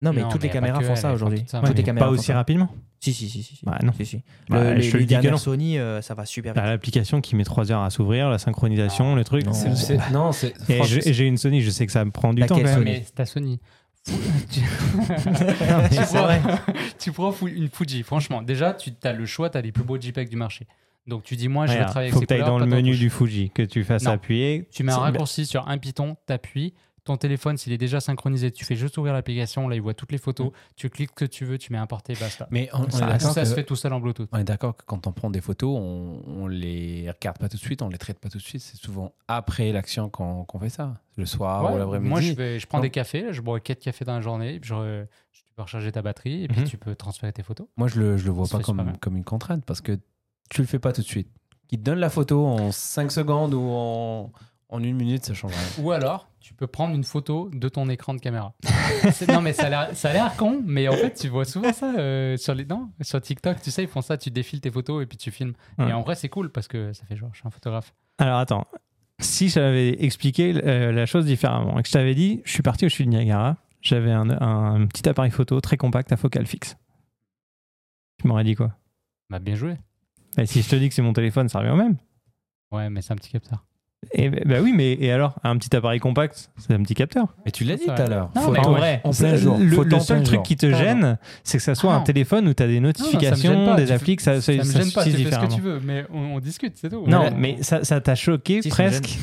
Non, mais Non, toutes mais les caméras que font ça aujourd'hui. Toutes les caméras Pas aussi ça. rapidement Si, si, si. si, si. Bah, non. Si, si. Bah, Le- je les, les que dernières. Sony, euh, ça va super T'as vite. l'application qui met 3 heures à s'ouvrir, la synchronisation, le truc. Non. C'est- Non. Et j'ai une Sony, je sais que ça me prend du temps quelle quand même. Sony Mais c'est ta Sony. Tu... mais tu c'est prends, vrai. tu prends une Fuji. Franchement, déjà, tu as le choix, tu as les plus beaux JPEG du marché. Donc tu dis, moi, je vais travailler faut avec que ces tu ailles couleurs. dans le menu du Fuji, que tu fasses appuyer. Tu mets un raccourci sur un piton, t'appuies. Ton téléphone, s'il est déjà synchronisé, tu fais juste ouvrir l'application. Là, il voit toutes les photos. Tu cliques ce que tu veux, tu mets importer, basta. Mais on, on Ça- est Tout d'accord ça que- se fait tout seul en Bluetooth. on est d'accord que quand on prend des photos, on, on les regarde pas tout de suite, on les traite pas tout de suite. C'est souvent après l'action qu'on fait ça, le soir Ouais, ou l'après-midi. moi, je, vais, je prends des cafés. Je bois 4 cafés dans la journée. puis je- je- tu peux recharger ta batterie et puis Mhm. tu peux transférer tes photos. Moi, je le, je le vois Ça pas comme, comme une contrainte parce que tu le fais pas tout de suite. Qu'il te donne la photo en 5 secondes ou en, en une minute, ça change rien. Ou alors, tu peux prendre une photo de ton écran de caméra. Non, mais ça a l'air- con, mais en fait, tu vois souvent ça euh, sur, les, non, sur TikTok. Tu sais, ils font ça, tu défiles tes photos et puis tu filmes. Ouais. Et en vrai, c'est cool parce que ça fait genre, je suis un photographe. Alors attends, si je t'avais expliqué euh, la chose différemment et que je t'avais dit, je suis parti au Chute Niagara, j'avais un, un petit appareil photo très compact à focale fixe. Tu m'aurais dit quoi? Bah, bien joué. Et Si je te dis que c'est mon téléphone, ça revient au même. Ouais, mais c'est un petit capteur. Et bah oui, mais et alors Un petit appareil compact, c'est un petit capteur. Mais tu l'as dit Ça, tout à l'heure. Mais en vrai, en plein c'est- jour. Le, le seul truc jour. qui te gêne, c'est que ça soit Ah un téléphone où tu as des ça notifications, pas, des applis, que ça, Ça me gêne pas, suffit tu fais ce que tu veux, mais on, on discute, c'est tout. Non, Mais- mais ça ça t'a choqué ça presque.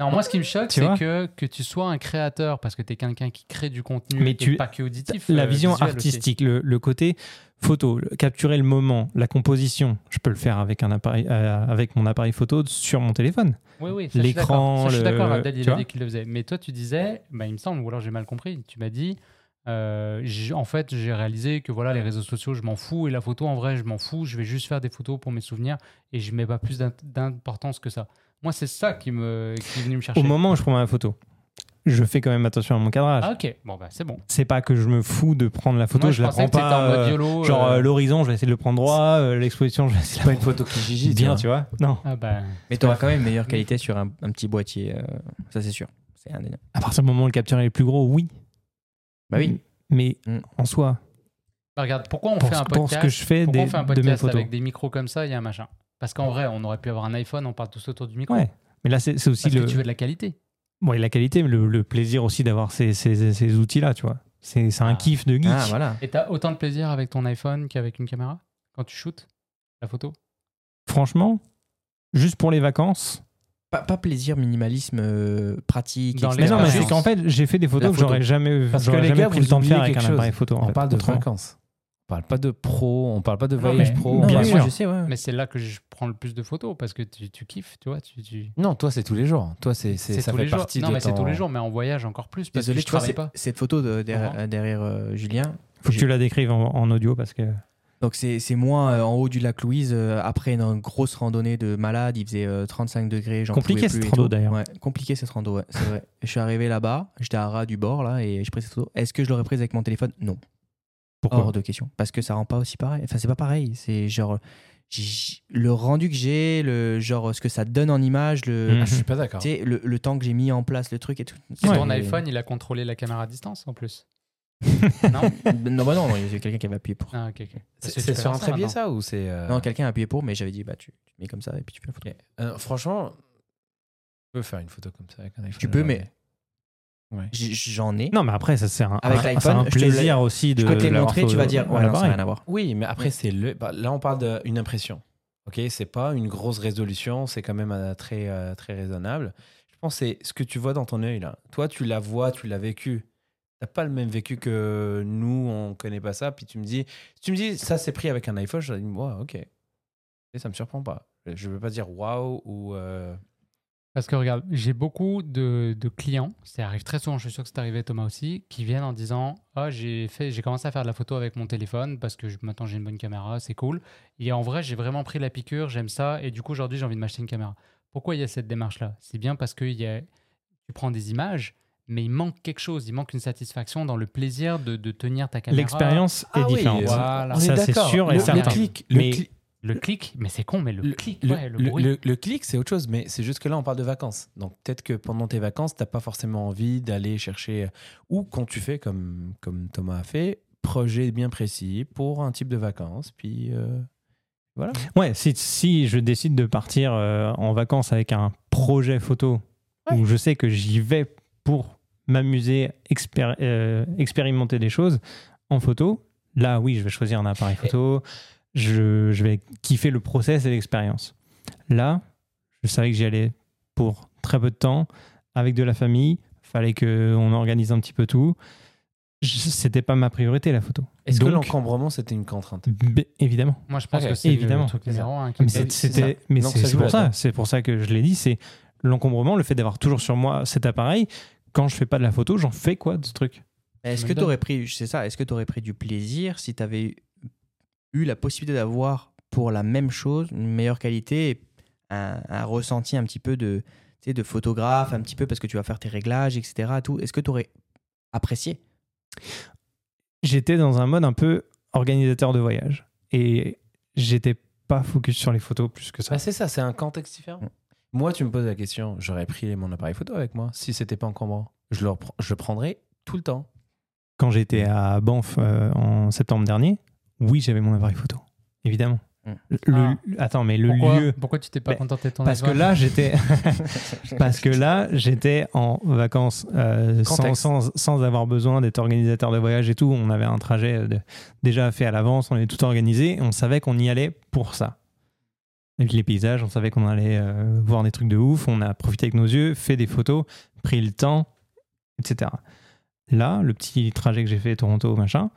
Non, moi, ce qui me choque, c'est que, que tu sois un créateur parce que tu es quelqu'un qui crée du contenu Mais et tu- pas que auditif. La euh, vision artistique, le, le côté photo, le- capturer le moment, la composition, je peux le faire avec, un appareil, euh, avec mon appareil photo sur mon téléphone. Oui, oui, ça, L'écran, Je suis d'accord, Ça, je suis d'accord, Abdel, il a dit qu'il le faisait. Mais toi, tu disais, bah, il me semble, ou alors j'ai mal compris, tu m'as dit, euh, en fait, j'ai réalisé que voilà, les réseaux sociaux, je m'en fous, et la photo, en vrai, je m'en fous, je vais juste faire des photos pour mes souvenirs, et je mets pas plus d'importance que ça. Moi, c'est ça qui, me, qui est venu me chercher. Au moment où je prends ma photo, je fais quand même attention à mon cadrage. Ah, ok, bon, bah, c'est bon. C'est pas que je me fous de prendre la photo, Moi, je, la prends que pas. en mode euh, genre euh, euh, l'horizon, je vais essayer de le prendre droit, euh, l'exposition, je vais essayer de Pas une photo qui gigi, bien, tu vois. Non. ah, bah, Mais tu auras quand même une meilleure qualité sur un, un petit boîtier, euh, ça c'est sûr. C'est indéniable. À partir du moment où le capteur est plus gros, oui. Bah oui. Mais Mm. en soi, bah, regarde, pourquoi on pour, fait un pour podcast ce que je fais Pourquoi des, on fait un de mes photos. avec des micros comme ça, il y a un machin? Parce qu'en vrai, on aurait pu avoir un iPhone, on parle tous autour du micro. Ouais. Mais là, c'est aussi Parce le, que tu veux de la qualité. ouais, la qualité, mais le, le plaisir aussi d'avoir ces, ces, ces outils-là, tu vois. C'est c'est un Ah. kiff de geek. Ah voilà. Et t'as autant de plaisir avec ton iPhone qu'avec une caméra quand tu shootes la photo? Franchement, juste pour les vacances. Pas, pas plaisir, minimalisme, euh, pratique. Dans. Mais non, mais c'est qu'en fait, j'ai fait des photos La que j'aurais jamais, Parce que j'aurais les jamais gars, pris vous le temps de faire avec un appareil photo. en On fait, parle de vacances. On parle pas de pro, on parle pas de Non, voyage mais- pro. Bien mais sûr. moi, je sais, ouais. Mais c'est là que je prends le plus de photos parce que tu, tu kiffes, tu vois. Tu, tu... Non, toi, c'est tous les jours. Toi, c'est ça tous fait les jours. partie Non, de mais c'est tous les jours, mais en voyage encore plus parce Désolé, que je pas. cette photo de- derrière, euh, Julien. Faut que tu la décrives en, en audio parce que. Donc c'est moi euh, en haut du lac Louise euh, après une grosse randonnée de malade, il faisait euh, 35 degrés. j'en Compliqué, pouvais plus cette et rando, d'ailleurs. Ouais, compliqué cette rando, ouais, c'est vrai. je suis arrivé là-bas, j'étais à ras du bord là et je pris cette photo. Est-ce que je l'aurais prise avec mon téléphone? Non, Pourquoi hors de question. Parce que ça rend pas aussi pareil. Enfin c'est pas pareil. C'est genre le rendu que j'ai, le genre ce que ça donne en image, le Mhm. Ah, je suis pas d'accord. tu sais, le, le temps que j'ai mis en place le truc et tout. Et Ouais. ton iPhone, il a contrôlé la caméra à distance en plus. non non, bah non, non, il y a quelqu'un qui avait appuyé pour. Ah, C'est sur un trépied, ça ou c'est. euh, Non, quelqu'un a appuyé pour, mais j'avais dit bah tu, tu mets comme ça et puis tu fais la photo. Euh, franchement, tu peux faire une photo comme ça avec un iPhone. Tu peux, mais Ouais. j'en ai. Non, mais après, ça c'est un, Avec un- un plaisir aussi de. Je peux te les montrer, tu vas dire, ouais, non, ça n'a l'appareil. rien à voir. Oui, mais après, c'est le. bah, là, on parle d'une impression. Ok, c'est pas une grosse résolution, c'est quand même euh, très, euh, très raisonnable. Je pense que c'est ce que tu vois dans ton œil là. Toi, tu la vois, tu l'as vécu. T'as pas le même vécu que nous, on connaît pas ça. Puis tu me dis, si tu me dis, ça c'est pris avec un iPhone, je dis, ouais, ok. Et ça me surprend pas. Je veux pas dire waouh ou. euh, Parce que regarde, j'ai beaucoup de, de clients, ça arrive très souvent, je suis sûr que c'est arrivé Thomas aussi, qui viennent en disant Ah, j'ai fait, j'ai commencé à faire de la photo avec mon téléphone parce que je- maintenant j'ai une bonne caméra, c'est cool. Et en vrai, j'ai vraiment pris la piqûre, j'aime ça, et du coup aujourd'hui j'ai envie de m'acheter une caméra. Pourquoi il y a cette démarche-là? C'est bien parce que il y a, tu prends des images, mais il manque quelque chose, il manque une satisfaction dans le plaisir de, de tenir ta caméra. L'expérience est Ah oui, différente. euh, Voilà. On est Ça, c'est sûr et Le- certain. Le clic, Mais- Le clic, mais c'est con, mais le, le- clic, le- ouais, le, le- bruit. le- le clic, c'est autre chose, mais c'est juste que là, on parle de vacances. Donc peut-être que pendant tes vacances, t'as pas forcément envie d'aller chercher, ou quand tu fais comme, comme Thomas a fait, projet bien précis pour un type de vacances, puis euh, voilà. Ouais, si, si je décide de partir euh, en vacances avec un projet photo où je sais que j'y vais pour m'amuser, expér- euh, expérimenter des choses en photo, là oui, je vais choisir un appareil photo, je, je vais kiffer le process et l'expérience. Là, je savais que j'y allais pour très peu de temps, avec de la famille, fallait qu'on organise un petit peu tout. C'était pas ma priorité la photo. Est-ce que l'encombrement, c'était une contrainte? B- évidemment. Moi, je pense que c'est évidemment. le truc numéro un. qui Mais me c'est- c'était, mais Donc, c'est pour ça, c'est pour ça que je l'ai dit, c'est l'encombrement, le fait d'avoir toujours sur moi cet appareil. Quand je fais pas de la photo, j'en fais quoi de ce truc? Est-ce que tu aurais pris, c'est ça, est-ce que tu aurais pris du plaisir si tu avais eu la possibilité d'avoir pour la même chose une meilleure qualité et un, un ressenti un petit peu de, tu sais, de photographe, un petit peu parce que tu vas faire tes réglages, etc. Tout. Est-ce que tu aurais apprécié? J'étais dans un mode un peu organisateur de voyage et j'étais pas focus sur les photos plus que ça. Ah, C'est ça, c'est un contexte différent. Mm. Moi, tu me poses la question, j'aurais pris mon appareil photo avec moi si c'était pas encombrant. Je le, je le prendrais tout le temps. Quand j'étais à Banff euh, en septembre dernier, oui, j'avais mon appareil photo, évidemment. Mm. Le, Ah. Attends, mais le pourquoi, lieu. Pourquoi tu t'es pas contenté de ton Parce que là, j'étais. Parce que là, j'étais en vacances euh, sans, sans, sans avoir besoin d'être organisateur de voyage et tout. On avait un trajet de- déjà fait à l'avance, on avait tout organisé et on savait qu'on y allait pour ça. Et les paysages, on savait qu'on allait euh, voir des trucs de ouf. On a profité avec nos yeux, fait des photos, pris le temps, etc. Là, le petit trajet que j'ai fait Toronto, machin,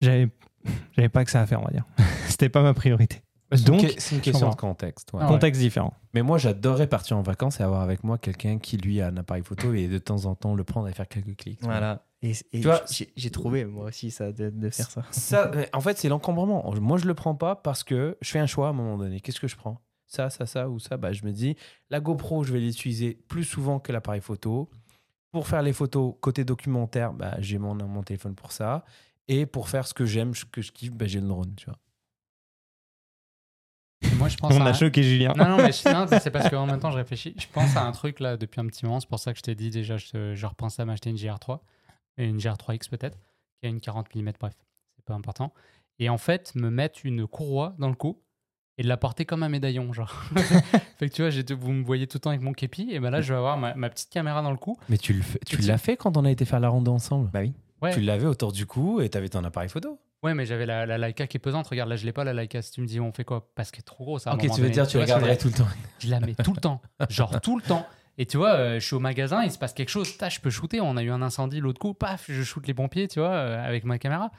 j'avais, j'avais pas que ça à faire, on va dire. C'était pas ma priorité. C'est Donc, une, que- c'est une question de contexte. ouais. Ah ouais. Contexte différent. Mais moi, j'adorais partir en vacances et avoir avec moi quelqu'un qui, lui, a un appareil photo et de temps en temps le prendre et faire quelques clics. Voilà. Et, et Tu vois, j'ai trouvé moi aussi ça de, de faire ça. Ça, en fait, c'est l'encombrement. Moi, je le prends pas parce que je fais un choix à un moment donné. Qu'est-ce que je prends? Ça, ça, ça ou ça? Bah, Je me dis, la GoPro, je vais l'utiliser plus souvent que l'appareil photo. Pour faire les photos côté documentaire, bah, j'ai mon, mon téléphone pour ça. Et pour faire ce que j'aime, ce que je kiffe, bah, j'ai le drone. Tu vois. Moi, je pense On à a choqué Julien. Non, non, mais c'est parce qu'en même temps, je réfléchis. Je pense à un truc là depuis un petit moment. C'est pour ça que je t'ai dit déjà, je, je repensais à m'acheter une GR3, et une GR3X peut-être, qui a une 40 mm, bref, c'est pas important. Et en fait, me mettre une courroie dans le cou et de la porter comme un médaillon, genre. fait que tu vois, vous me voyez tout le temps avec mon képi, et ben là, je vais avoir ma, ma petite caméra dans le cou. Mais tu- l'as fait quand on a été faire la ronde ensemble? Bah oui. Ouais. Tu l'avais autour du cou et tu avais ton appareil photo. Ouais, mais j'avais la, la Leica qui est pesante. Regarde, là, je l'ai pas, la Leica. Si tu me dis, on fait quoi? Parce qu'elle est trop grosse. à un Ok, moment tu veux donné. dire, tu vois je regarderais tout le temps. Je la mets tout le temps. Genre tout le temps. Et tu vois, euh, je suis au magasin, il se passe quelque chose, je peux shooter. On a eu un incendie l'autre coup, paf, je shoot les pompiers, tu vois, euh, avec ma caméra.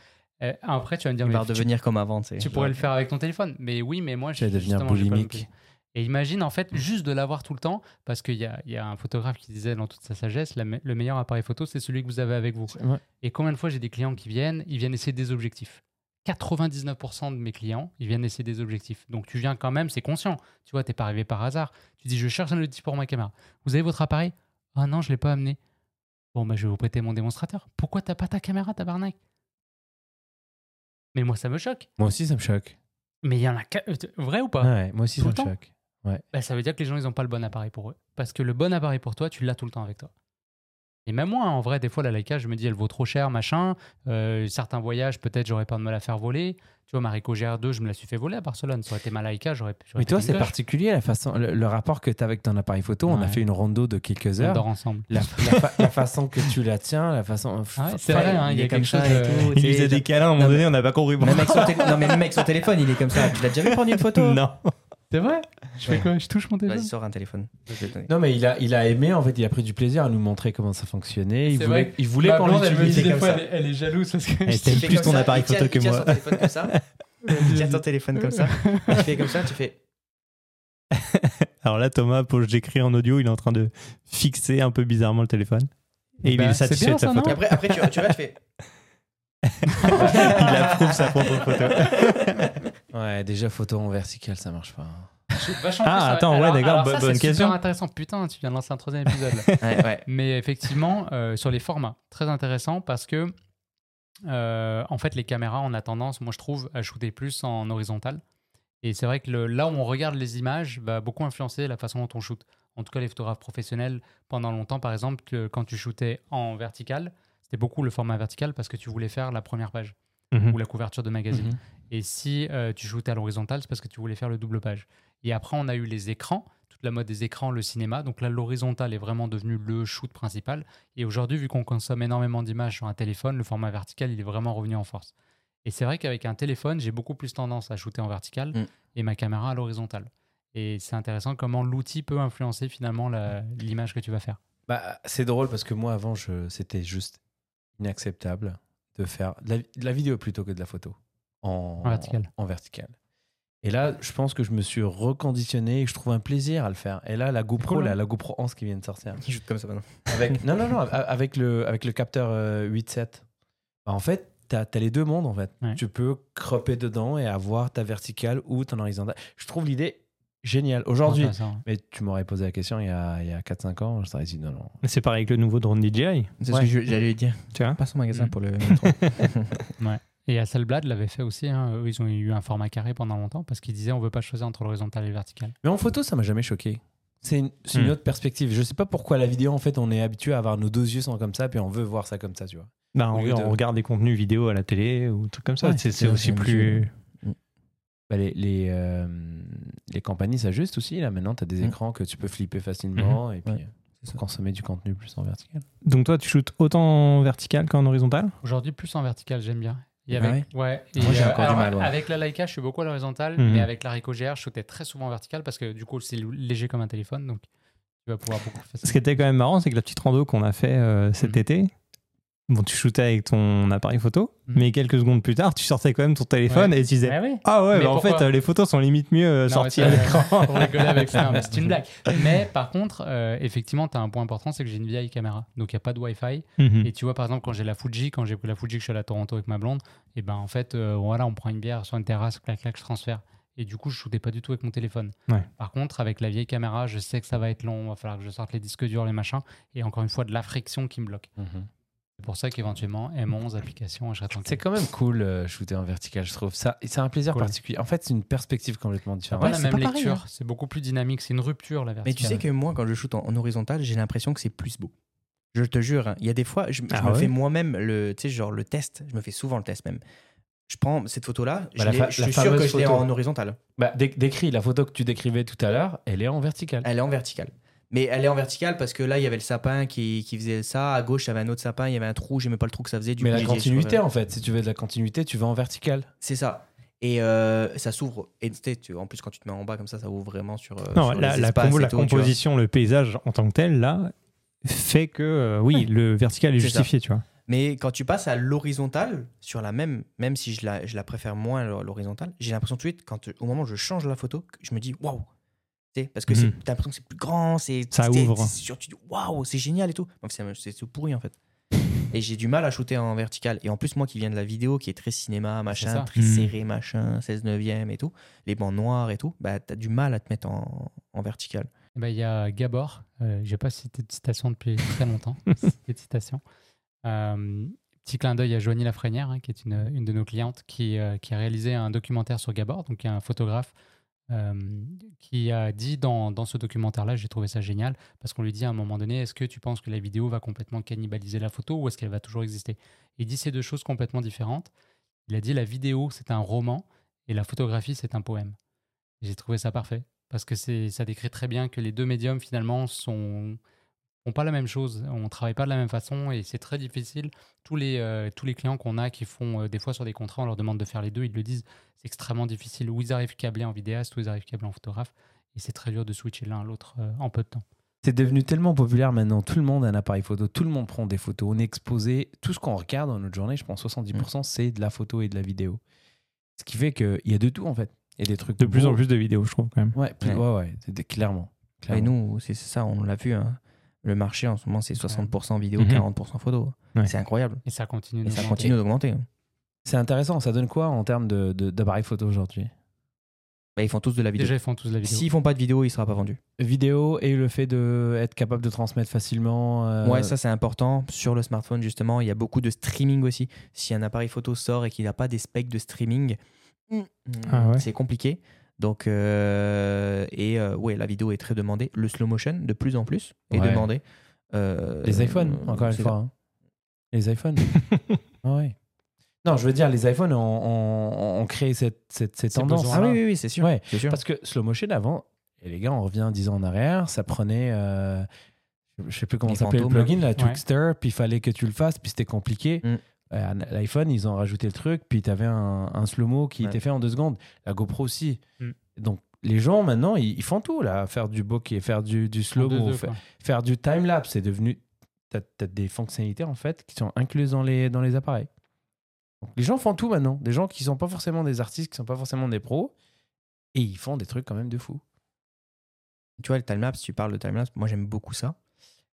Euh, après, tu vas me dire, Il mais va tu, redevenir comme avant. tu sais. pourrais le faire avec ton téléphone. Mais oui, mais moi, Tu vas je- devenir boulimique. Et imagine, en fait, juste de l'avoir tout le temps, parce qu'il y a, il y a un photographe qui disait dans toute sa sagesse, la me- le meilleur appareil photo, c'est celui que vous avez avec vous. Ouais. Et combien de fois j'ai des clients qui viennent, ils viennent essayer des objectifs. 99% de mes clients, ils viennent essayer des objectifs. Donc tu viens quand même, c'est conscient. Tu vois, t'es pas arrivé par hasard. Tu dis, je cherche un objectif pour ma caméra. Vous avez votre appareil? Ah non, je l'ai pas amené. Bon, bah, je vais vous prêter mon démonstrateur. Pourquoi t'as pas ta caméra, tabarnak? Mais moi, ça me choque. Moi aussi, ça me choque. Mais il y en a... euh, Vrai ou pas? Ouais, moi aussi, Tout ça me temps choque. bah, ça veut dire que les gens, ils n'ont pas le bon appareil pour eux. Parce que le bon appareil pour toi, tu l'as tout le temps avec toi. Et même moi, en vrai, des fois, la Leica, je me dis, elle vaut trop cher, machin. Euh, certains voyages, peut-être, j'aurais peur de me la faire voler. Tu vois, ma Ricoh GR2, je me la suis fait voler à Barcelone. Ça aurait été ma Leica, j'aurais j'aurais Mais toi, c'est particulier la façon, le, le rapport que tu as avec ton appareil photo. On a Ouais. fait une rondo de quelques On heures. dort ensemble. La, la fa- la façon que tu la tiens, la façon. Ouais, c'est vrai, hein, il y a est comme quelque ça chose et tout. Il faisait des câlins à un moment Non, donné, on n'a pas compris. Même avec son tél- non, mais même avec son téléphone, il est comme ça. Tu l'as déjà vu prendre une photo? Non. C'est vrai? Je fais quoi? Je touche mon téléphone? Vas-y, sors un téléphone. Non, mais il a, il a aimé, en fait, il a pris du plaisir à nous montrer comment ça fonctionnait. Il C'est voulait, vrai. il voulait qu'on l'utilise des fois, elle, est- elle est jalouse parce que. Elle je- t'aime plus ton ça, appareil photo que moi. son téléphone comme ça. Il tient ton téléphone comme ça. Tu fais comme ça, tu fais. Alors là, Thomas, pour j'écris en audio, il est en train de fixer un peu bizarrement le téléphone. Et Bah, il est c'est satisfait bien, de sa ça, photo. non Après, après tu, tu vois, tu fais. il approuve sa propre photo. Ouais, déjà photo en vertical, ça marche pas. Vachement Ah, plus, attends, ouais, d'accord, bonne c'est question. super intéressant. Putain, tu viens de lancer un troisième épisode. là. Ouais, ouais. Mais effectivement, euh, sur les formats, très intéressant parce que, euh, en fait, les caméras, on a tendance, moi je trouve, à shooter plus en horizontal. Et c'est vrai que le- là où on regarde les images va beaucoup influencer la façon dont on shoot. En tout cas, les photographes professionnels, pendant longtemps, par exemple, que quand tu shootais en vertical, c'était beaucoup le format vertical parce que tu voulais faire la première page Mhm. ou la couverture de magazine. Et si euh, tu shootais à l'horizontale, c'est parce que tu voulais faire le double page. Et après, on a eu les écrans, toute la mode des écrans, le cinéma. Donc là, l'horizontal est vraiment devenu le shoot principal. Et aujourd'hui, vu qu'on consomme énormément d'images sur un téléphone, le format vertical, il est vraiment revenu en force. Et c'est vrai qu'avec un téléphone, j'ai beaucoup plus tendance à shooter en vertical Mm. et ma caméra à l'horizontale. Et c'est intéressant comment l'outil peut influencer finalement l'image que tu vas faire. Bah, c'est drôle parce que moi, avant, c'était juste inacceptable de faire de la, de la vidéo plutôt que de la photo en, En vertical. en vertical. Et là, je pense que je me suis reconditionné et que je trouve un plaisir à le faire. Et là, la GoPro, cool, là, hein. la GoPro 11 qui vient de sortir. Shoot comme ça maintenant. Avec, non, non, non, avec le, avec le capteur euh, 8.7. Bah, en fait, tu as, les deux mondes, en fait. Ouais. Tu peux cropper dedans et avoir ta verticale ou ton horizontale. Je trouve l'idée géniale. Aujourd'hui, mais tu m'aurais posé la question il y a, il y a 4-5 ans, je t'aurais dit non, non. C'est pareil avec le nouveau drone DJI. C'est Ouais. ce que j'allais dire. Tu vois Passe au magasin Mm. pour le métro. Et Hasselblad l'avait fait aussi. hein. Eux, ils ont eu un format carré pendant longtemps parce qu'ils disaient on veut pas choisir entre l'horizontal et le vertical. Mais en photo, ça m'a jamais choqué. C'est une, c'est une Hmm. autre perspective. Je sais pas pourquoi la vidéo, en fait, on est habitué à avoir nos deux yeux sont comme ça, puis on veut voir ça comme ça, tu vois. Bah, on, de- regarde des contenus vidéo à la télé ou trucs comme ça. Ouais, c'est c'est c'est aussi plus. Bah, les, les, euh, les compagnies s'ajustent aussi. Là, maintenant, tu as des Hmm. écrans que tu peux flipper facilement et puis Ouais, c'est ça. consommer du contenu plus en vertical. Donc toi, tu shootes autant en vertical qu'en horizontal? Aujourd'hui, plus en vertical, j'aime bien. Ah ouais. Et, Moi, j'ai euh, encore du alors, mal, ouais. Avec la Leica, je suis beaucoup à l'horizontale, Mhm. mais avec la Ricoh GR, je shootais très souvent en vertical parce que du coup, c'est léger comme un téléphone, donc tu vas pouvoir beaucoup plus Ce facilement. qui était quand même marrant, c'est que la petite rando qu'on a fait euh, cet Mhm. été, bon, tu shootais avec ton appareil photo, Mhm. mais quelques secondes plus tard, tu sortais quand même ton téléphone Ouais. et tu disais Ouais, oui. Ah ouais, Mais bah en fait, les photos sont limite mieux euh, Non, sorties mais à l'écran. Pour rigoler avec ça, mais c'est une blague. Mais par contre, euh, effectivement, tu as un point important, c'est que j'ai une vieille caméra. Donc, il n'y a pas de Wi-Fi. Mhm. Et tu vois, par exemple, quand j'ai la Fuji, quand j'ai pris la Fuji, que je suis allé à Toronto avec ma blonde, et ben en fait, euh, voilà, on prend une bière sur une terrasse, clac, clac, je transfère. Et du coup, je shootais pas du tout avec mon téléphone. Ouais. Par contre, avec la vieille caméra, je sais que ça va être long, il va falloir que je sorte les disques durs, les machins. Et encore une fois, de la friction qui me bloque. C'est pour ça qu'éventuellement, M11, application, je serai C'est quand même cool euh, shooter en vertical, je trouve. Ça, c'est un plaisir Cool. particulier. En fait, c'est une perspective complètement C'est différente. pas Ouais, la c'est même lecture, hein. c'est beaucoup plus dynamique, c'est une rupture la verticale. Mais tu sais que moi, quand je shoot en, en horizontal, j'ai l'impression que c'est plus beau. Je te jure, hein, il y a des fois, je, je Ah me ouais fais moi-même le, tu sais, genre le test. Je me fais souvent le test même. Je prends cette photo-là, je, Bah, fa- je suis sûr que je l'ai photo. en horizontal. Bah, dé- décris la photo que tu décrivais tout à l'heure, elle est en vertical. Elle est en vertical. Mais elle est en vertical parce que là, il y avait le sapin qui, qui faisait ça. À gauche, il y avait un autre sapin, il y avait un trou, j'aimais pas le trou que ça faisait. Du Mais coup, la continuité, en fait, si tu veux de la continuité, tu vas en vertical. C'est ça. Et euh, ça s'ouvre. Et tu en plus, quand tu te mets en bas comme ça, ça ouvre vraiment sur. euh, Non, sur la, les la espaces combo- et la tout, tu vois. composition, le paysage en tant que tel, là, fait que euh, oui, Ouais. le vertical est, ça. justifié, tu vois. Mais quand tu passes à l'horizontale, sur la même, même si je la, je la préfère moins l'hor- l'horizontale, j'ai l'impression tout de suite, quand, au moment où je change la photo, je me dis waouh! Tu sais, Parce que c'est- Mhm. t'as l'impression que c'est plus grand, c'est. Ça ouvre. tu dis waouh, c'est génial et tout. Donc, c'est c'est tout pourri en fait. Et j'ai du mal à shooter en vertical. Et en plus, moi qui viens de la vidéo, qui est très cinéma, machin, très Mhm. serré, machin, 16 neuvième et tout, les bancs noirs et tout, bah t'as du mal à te mettre en, en vertical. Eh ben, Il y a Gabor, euh, j'ai pas cité de citation depuis très longtemps, cité de citation. Euh, petit clin d'œil à Joanie Lafrenière, hein, qui est une, une de nos clientes, qui, euh, qui a réalisé un documentaire sur Gabor, donc y a un photographe euh, qui a dit dans, dans ce documentaire-là, j'ai trouvé ça génial, parce qu'on lui dit à un moment donné, est-ce que tu penses que la vidéo va complètement cannibaliser la photo ou est-ce qu'elle va toujours exister? Il dit ces deux choses complètement différentes. Il a dit la vidéo, c'est un roman et la photographie, c'est un poème. J'ai trouvé ça parfait parce que ça décrit très bien que les deux médiums finalement sont ont pas la même chose, on travaille pas de la même façon et c'est très difficile. Tous les euh, tous les clients qu'on a qui font euh, des fois sur des contrats, on leur demande de faire les deux, ils le disent, c'est extrêmement difficile. Ou ils arrivent câblés en vidéaste, ou ils arrivent câblés en photographe et c'est très dur de switcher l'un à l'autre euh, en peu de temps. C'est devenu tellement populaire maintenant. Tout le monde a un appareil photo, tout le monde prend des photos. On est exposé. Tout ce qu'on regarde dans notre journée, je pense 70%, Mm. c'est de la photo et de la vidéo. Ce qui fait qu'il y a de tout en fait. Il y a des trucs De plus beaux. en plus de vidéos, je trouve, quand même. Ouais, plus- Ouais. ouais, ouais, c'est- clairement. Et clairement. nous, c'est c'est ça, on l'a vu. hein. Le marché en ce moment, c'est 60% vidéo, Mhm. 40% photo. Ouais. C'est incroyable. Et ça continue. Et ça d'augmenter. continue d'augmenter. C'est intéressant. Ça donne quoi en termes de- de- d'appareils photo aujourd'hui? Bah, ils font tous de la vidéo. Déjà, ils font tous la vidéo. S'ils font pas de vidéo, il sera pas vendu. Vidéo et le fait d'être capable de transmettre facilement. euh, Ouais, ça c'est important. Sur le smartphone, justement, il y a beaucoup de streaming aussi. Si un appareil photo sort et qu'il n'a pas des specs de streaming, Ah ouais. c'est compliqué. Donc, euh, et euh, ouais, la vidéo est très demandée. Le slow motion, de plus en plus, est Ouais. demandé. Euh, Les iPhones, encore une fois. hein. Les iPhones. Ah ouais. Non, je veux dire, les iPhones ont, ont- ont créé cette, cette, tendance. Ah oui, oui, oui, c'est sûr. Ouais, c'est sûr. Parce que slow motion avant, et les gars, on revient 10 ans en arrière, ça prenait. je sais plus comment s'appelait le plugin, la Twixter, puis il fallait que tu le fasses, puis c'était compliqué. Mm. Euh, L'iPhone, ils ont rajouté le truc, puis tu avais un, un slow-mo qui Ouais. était fait en deux secondes. La GoPro aussi. Mm. Donc, les gens, maintenant, ils, ils font tout, là. Faire du bokeh, faire du, slow-mo, faire du time-lapse. C'est devenu. Tu as, des fonctionnalités, en fait, qui sont incluses dans les, dans les appareils. Donc, les gens font tout maintenant. Des gens qui sont pas forcément des artistes, qui sont pas forcément des pros, et ils font des trucs quand même de fou. Tu vois, le timelapse, tu parles de timelapse, moi j'aime beaucoup ça.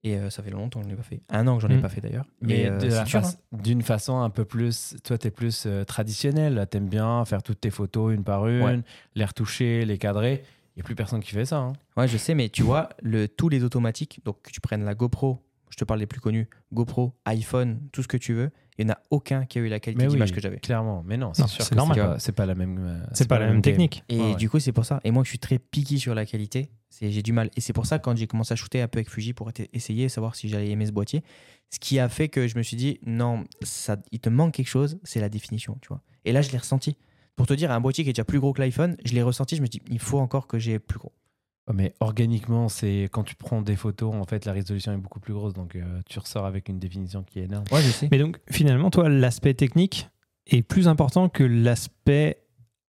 Et euh, ça fait longtemps que je ne l'ai pas fait. Un an que j'en ai Mm. pas fait d'ailleurs. Mais euh, face- d'une façon un peu plus. Toi, tu es plus euh, traditionnel. là. T'aimes bien faire toutes tes photos une par une, Ouais. les retoucher, les cadrer. Il n'y a plus personne qui fait ça. hein. Ouais, je sais, mais tu vois, le, tous les automatiques, donc que tu prennes la GoPro, je te parle des plus connus, GoPro, iPhone, tout ce que tu veux, il n'y en a aucun qui a eu la qualité oui, d'image que j'avais. Clairement. Mais non, c'est sûr normal. c'est pas- C'est pas la même. euh, C'est pas la même game. technique. Et Ouais, ouais. du coup, c'est pour ça. Et moi, je suis très picky sur la qualité. J'ai du mal. Et c'est pour ça, quand j'ai commencé à shooter un peu avec Fuji pour essayer, savoir si j'allais aimer ce boîtier, ce qui a fait que je me suis dit, non, ça, il te manque quelque chose, c'est la définition, tu vois. Et là, je l'ai ressenti. Pour te dire, un boîtier qui est déjà plus gros que l'iPhone, je l'ai ressenti, je me dis, il faut encore que j'ai plus gros. Ouais, Mais organiquement, c'est quand tu prends des photos, en fait, la résolution est beaucoup plus grosse. Donc, euh, tu ressors avec une définition qui est énorme. Ouais, je sais. Mais donc, finalement, toi, l'aspect technique est plus important que l'aspect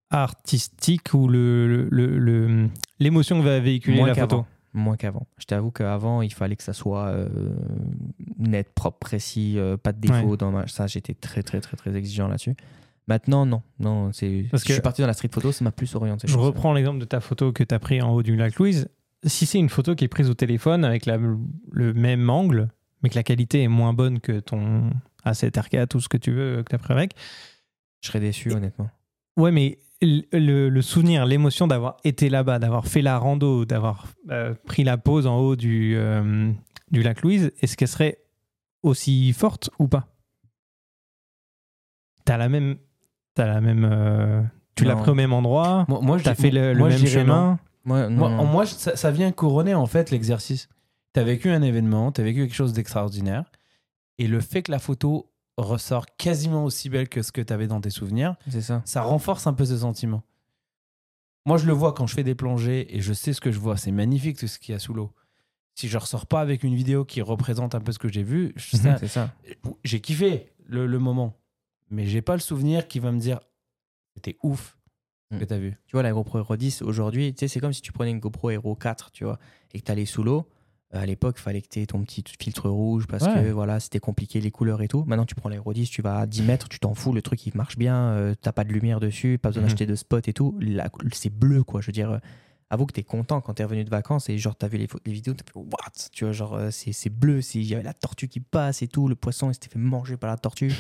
artistique ou le, le- le- l'émotion que va véhiculer Moins la qu'avant. photo. Moins qu'avant. Je t'avoue qu'avant, il fallait que ça soit euh, net, propre, précis, euh, pas de défaut. Ouais. Dans ma- Ça, j'étais très, très, très, très exigeant là-dessus. Maintenant, non. non c'est... Parce je que- suis parti dans la street photo, ça m'a plus orienté. Je reprends l'exemple de ta photo que tu as pris en haut du lac Louise. Si c'est une photo qui est prise au téléphone avec la- le même angle, mais que la qualité est moins bonne que ton A7 R4 ou ce que tu veux que tu as pris avec, Je serais déçu, honnêtement. Ouais, mais le souvenir, l'émotion d'avoir été là-bas, d'avoir fait la rando, d'avoir euh, pris la pause en haut du, euh, du lac Louise, est-ce qu'elle serait aussi forte ou pas? T'as la même. T'as la même. euh, tu l'as Non. pris au même endroit, Moi, moi, je t'as dis- fait le, le moi, je même dirais non. chemin. Moi, non, Moi, non. moi, ça, ça vient couronner en fait l'exercice. Tu as vécu un événement, tu as vécu quelque chose d'extraordinaire, et le fait que la photo ressort quasiment aussi belle que ce que tu avais dans tes souvenirs, c'est ça. ça renforce un peu ce sentiment. Moi, je le vois quand je fais des plongées et je sais ce que je vois. C'est magnifique tout ce qu'il y a sous l'eau. Si je ressors pas avec une vidéo qui représente un peu ce que j'ai vu, je- ça- C'est ça. j'ai kiffé le, le moment, mais j'ai pas le souvenir qui va me dire c'était ouf ce que Mm. tu as vu. Tu vois, la GoPro Hero 10, aujourd'hui, tu sais, c'est comme si tu prenais une GoPro Hero 4, tu vois, et que tu allais sous l'eau. Euh, À l'époque, il fallait que tu aies ton petit filtre rouge parce Ouais. que voilà, c'était compliqué les couleurs et tout. Maintenant, tu prends l'Hero 10, tu vas à 10 mètres, tu t'en fous, le truc il marche bien, euh, t'as pas de lumière dessus, pas besoin Mhm. d'acheter de spot et tout. C'est bleu, quoi. Je veux dire, euh, avoue que t'es content quand t'es revenu de vacances et genre t'as vu les, vidéos, t'as fait what? Tu vois, genre euh, c'est bleu, il y avait la tortue qui passe et tout, le poisson il s'était fait manger par la tortue.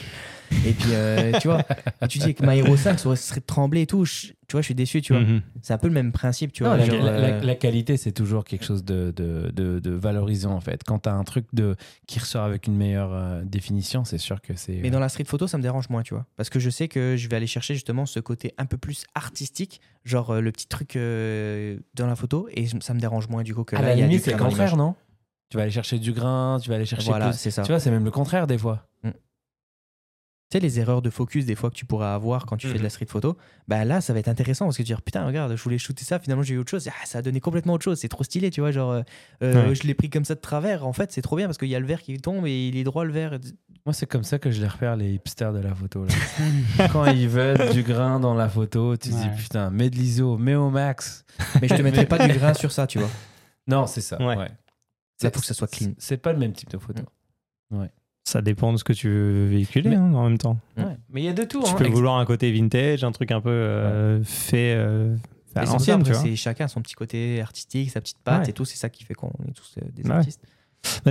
et puis, euh, tu vois, et tu dis que ma Hero 5 ça aurait- serait tremblé et tout. je- tu vois, je suis déçu, tu vois. Mhm. C'est un peu le même principe, tu Non, vois. la, genre, la- la- euh, la qualité, c'est toujours quelque chose de, de, de- de valorisant en fait. Quand tu as un truc de, qui ressort avec une meilleure euh, définition, c'est sûr que c'est. Mais dans la street photo, ça me dérange moins, tu vois. Parce que je sais que je vais aller chercher justement ce côté un peu plus artistique, genre euh, le petit truc euh, dans la photo, et ça me dérange moins du coup que à là, la il y a limite, du c'est le contraire, non? Tu vas aller chercher du grain, tu vas aller chercher Voilà, plus. c'est ça. Tu vois, c'est même le contraire des fois. Tu sais, les erreurs de focus des fois que tu pourras avoir quand tu fais de la street photo, bah là, ça va être intéressant parce que tu vas dire putain, regarde, je voulais shooter ça, finalement j'ai eu autre chose. Ah, ça a donné complètement autre chose, c'est trop stylé, tu vois. Genre, euh, euh, Ouais. je l'ai pris comme ça de travers. En fait, c'est trop bien parce qu'il y a le verre qui tombe et il est droit le verre. Moi, c'est comme ça que je les repère, les hipsters de la photo. là. Quand ils veulent du grain dans la photo, tu te dis Ouais. putain, mets de l'ISO, mets au max. Mais je te mettrai pas du grain sur ça, tu vois. Non, c'est ça. Ouais. ouais. Là, faut que ça soit clean. C'est- C'est pas le même type de photo. Ça dépend de ce que tu veux véhiculer Mais- hein, en même temps. Ouais. Mais il y a de tout. Tu hein. peux vouloir un côté vintage, un truc un peu euh, fait, euh, à l'ancienne, tu après, vois. C'est chacun son petit côté artistique, sa petite patte Ouais. et tout. C'est ça qui fait qu'on est tous euh, des Ouais. artistes.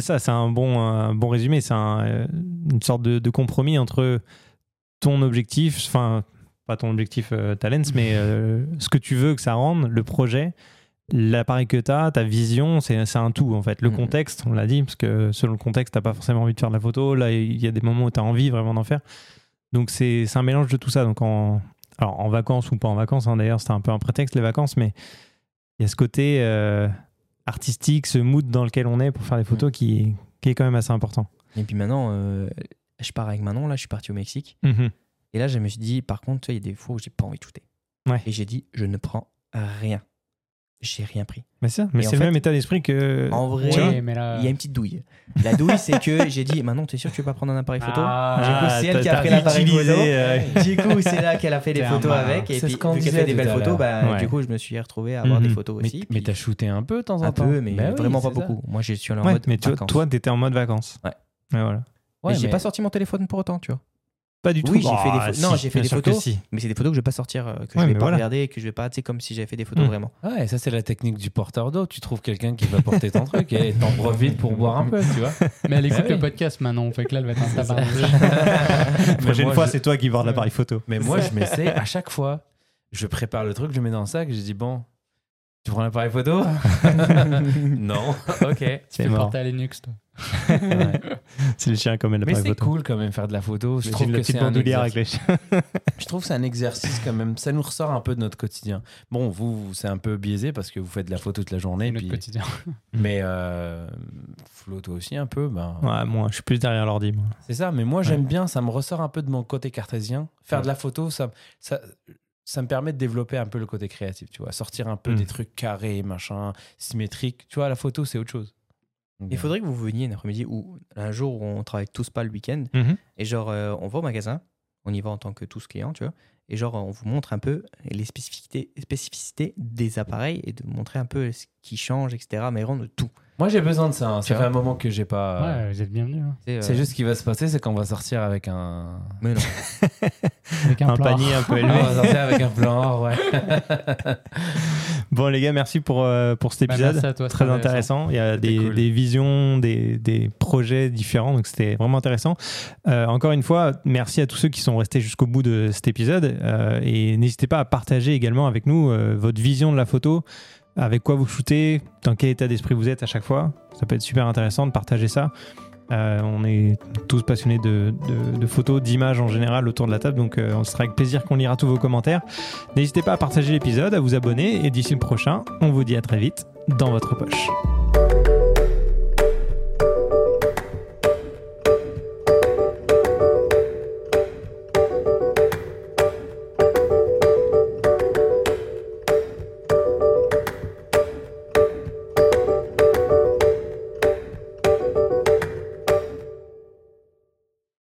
Ça, c'est un bon, un bon résumé. C'est un, euh, une sorte de, de compromis entre ton objectif, enfin, pas ton objectif euh, talents, mais euh, ce que tu veux que ça rende, le projet, l'appareil que tu as, ta vision, c'est un tout en fait. Le Mhm. contexte, on l'a dit, parce que selon le contexte, tu pas forcément envie de faire de la photo. Là, il y a des moments où tu as envie vraiment d'en faire. Donc, c'est un mélange de tout ça. Donc, en, alors, en vacances ou pas en vacances, hein, d'ailleurs, c'était un peu un prétexte les vacances, mais il y a ce côté euh, artistique, ce mood dans lequel on est pour faire des photos qui, qui est quand même assez important. Et puis maintenant, euh, je pars avec Manon. Là, je suis parti au Mexique. Et là, je me suis dit, par contre, il y a des fois où j'ai pas envie de shooter. Ouais. Et j'ai dit, je ne prends rien. J'ai rien pris. Mais, ça, mais c'est le fait, même état d'esprit que. En vrai, là. il y a une petite douille. La douille, c'est que j'ai dit, Manon, t'es sûr que tu veux pas prendre un appareil photo Ah, Du coup, c'est elle qui a pris l'appareil photo. euh, Du coup, c'est là qu'elle a fait des un photos avec. Et puis, ce qu'on vu qu'elle fait des belles photos, bah, Ouais. du coup, je me suis retrouvé à avoir Mhm. des photos Mais, aussi. mais t'as shooté un peu de temps en un temps peu, mais Bah oui, vraiment pas ça. beaucoup. Moi, je suis en mode. mais toi, t'étais en mode vacances. Ouais. Voilà. Ouais, mais j'ai pas sorti mon téléphone pour autant, tu vois. Pas du tout. Oui, j'ai fait des Ah, pho- non, si, j'ai fait des photos. si. Mais c'est des photos que je vais pas sortir, euh, que Ouais, je vais pas voilà. regarder, que je vais pas, tu sais, comme si j'avais fait des photos Mm. vraiment. Ouais, ça c'est la technique du porteur d'eau. Tu trouves quelqu'un qui va porter ton truc et t'en profites pour boire un peu, tu vois. Mais elle écoute Bah le oui. podcast maintenant, fait que là, elle va être un tabac. La prochaine fois, je- c'est toi qui vas l'appareil photo. Mais moi, je m'essaie à chaque fois. Je prépare le truc, je le mets dans le sac je dis bon, tu prends l'appareil photo? Non. Ok. C'est Tu fais mort. porter à Linux, toi. Ouais. C'est le chien comme Mais l'appareil c'est photo. cool quand même faire de la photo. Je trouve que c'est un bandoulière avec exercice. les chiens. Je trouve que c'est un exercice quand même. Ça nous ressort un peu de notre quotidien. Bon, vous, c'est un peu biaisé parce que vous faites de la photo toute la journée. Notre puis- quotidien. Mais euh, Flo, toi aussi un peu. Ben, Ouais, moi, je suis plus derrière l'ordi. C'est ça, mais moi j'aime bien, ça me ressort un peu de mon côté cartésien. Faire de la photo, ça, ça, ça me permet de développer un peu le côté créatif, tu vois. Sortir un peu Mm. des trucs carrés, machin, symétriques. Tu vois, la photo, c'est autre chose. Il faudrait que vous veniez un après-midi ou un jour où on travaille tous pas le week-end Mhm. et genre euh, on va au magasin, on y va en tant que tous clients, tu vois, et genre on vous montre un peu les spécificités, spécificités des appareils et de montrer un peu ce qui change, etc. Mais de tout. Moi j'ai besoin de ça. hein. Tu Ça fait vois un moment que j'ai pas. Ouais, vous êtes bienvenus. hein. C'est, euh, C'est juste ce qui va se passer, c'est qu'on va sortir avec un. Mais non. Avec un, Un plan. panier un peu on élevé. va sortir avec un plan or, ouais. Bon, les gars, merci pour, euh, pour cet Bah, épisode. merci à toi, Très intéressant. Il y a des, cool. des visions, des, des projets différents. Donc, c'était vraiment intéressant. Euh, encore une fois, merci à tous ceux qui sont restés jusqu'au bout de cet épisode. Euh, et n'hésitez pas à partager également avec nous votre vision de la photo, avec quoi vous shootez, dans quel état d'esprit vous êtes à chaque fois. Ça peut être super intéressant de partager ça. Euh, on est tous passionnés de, photos, d'images en général autour de la table, donc euh, on sera avec plaisir qu'on lira tous vos commentaires. N'hésitez pas à partager l'épisode, à vous abonner, et d'ici le prochain, on vous dit à très vite dans votre poche.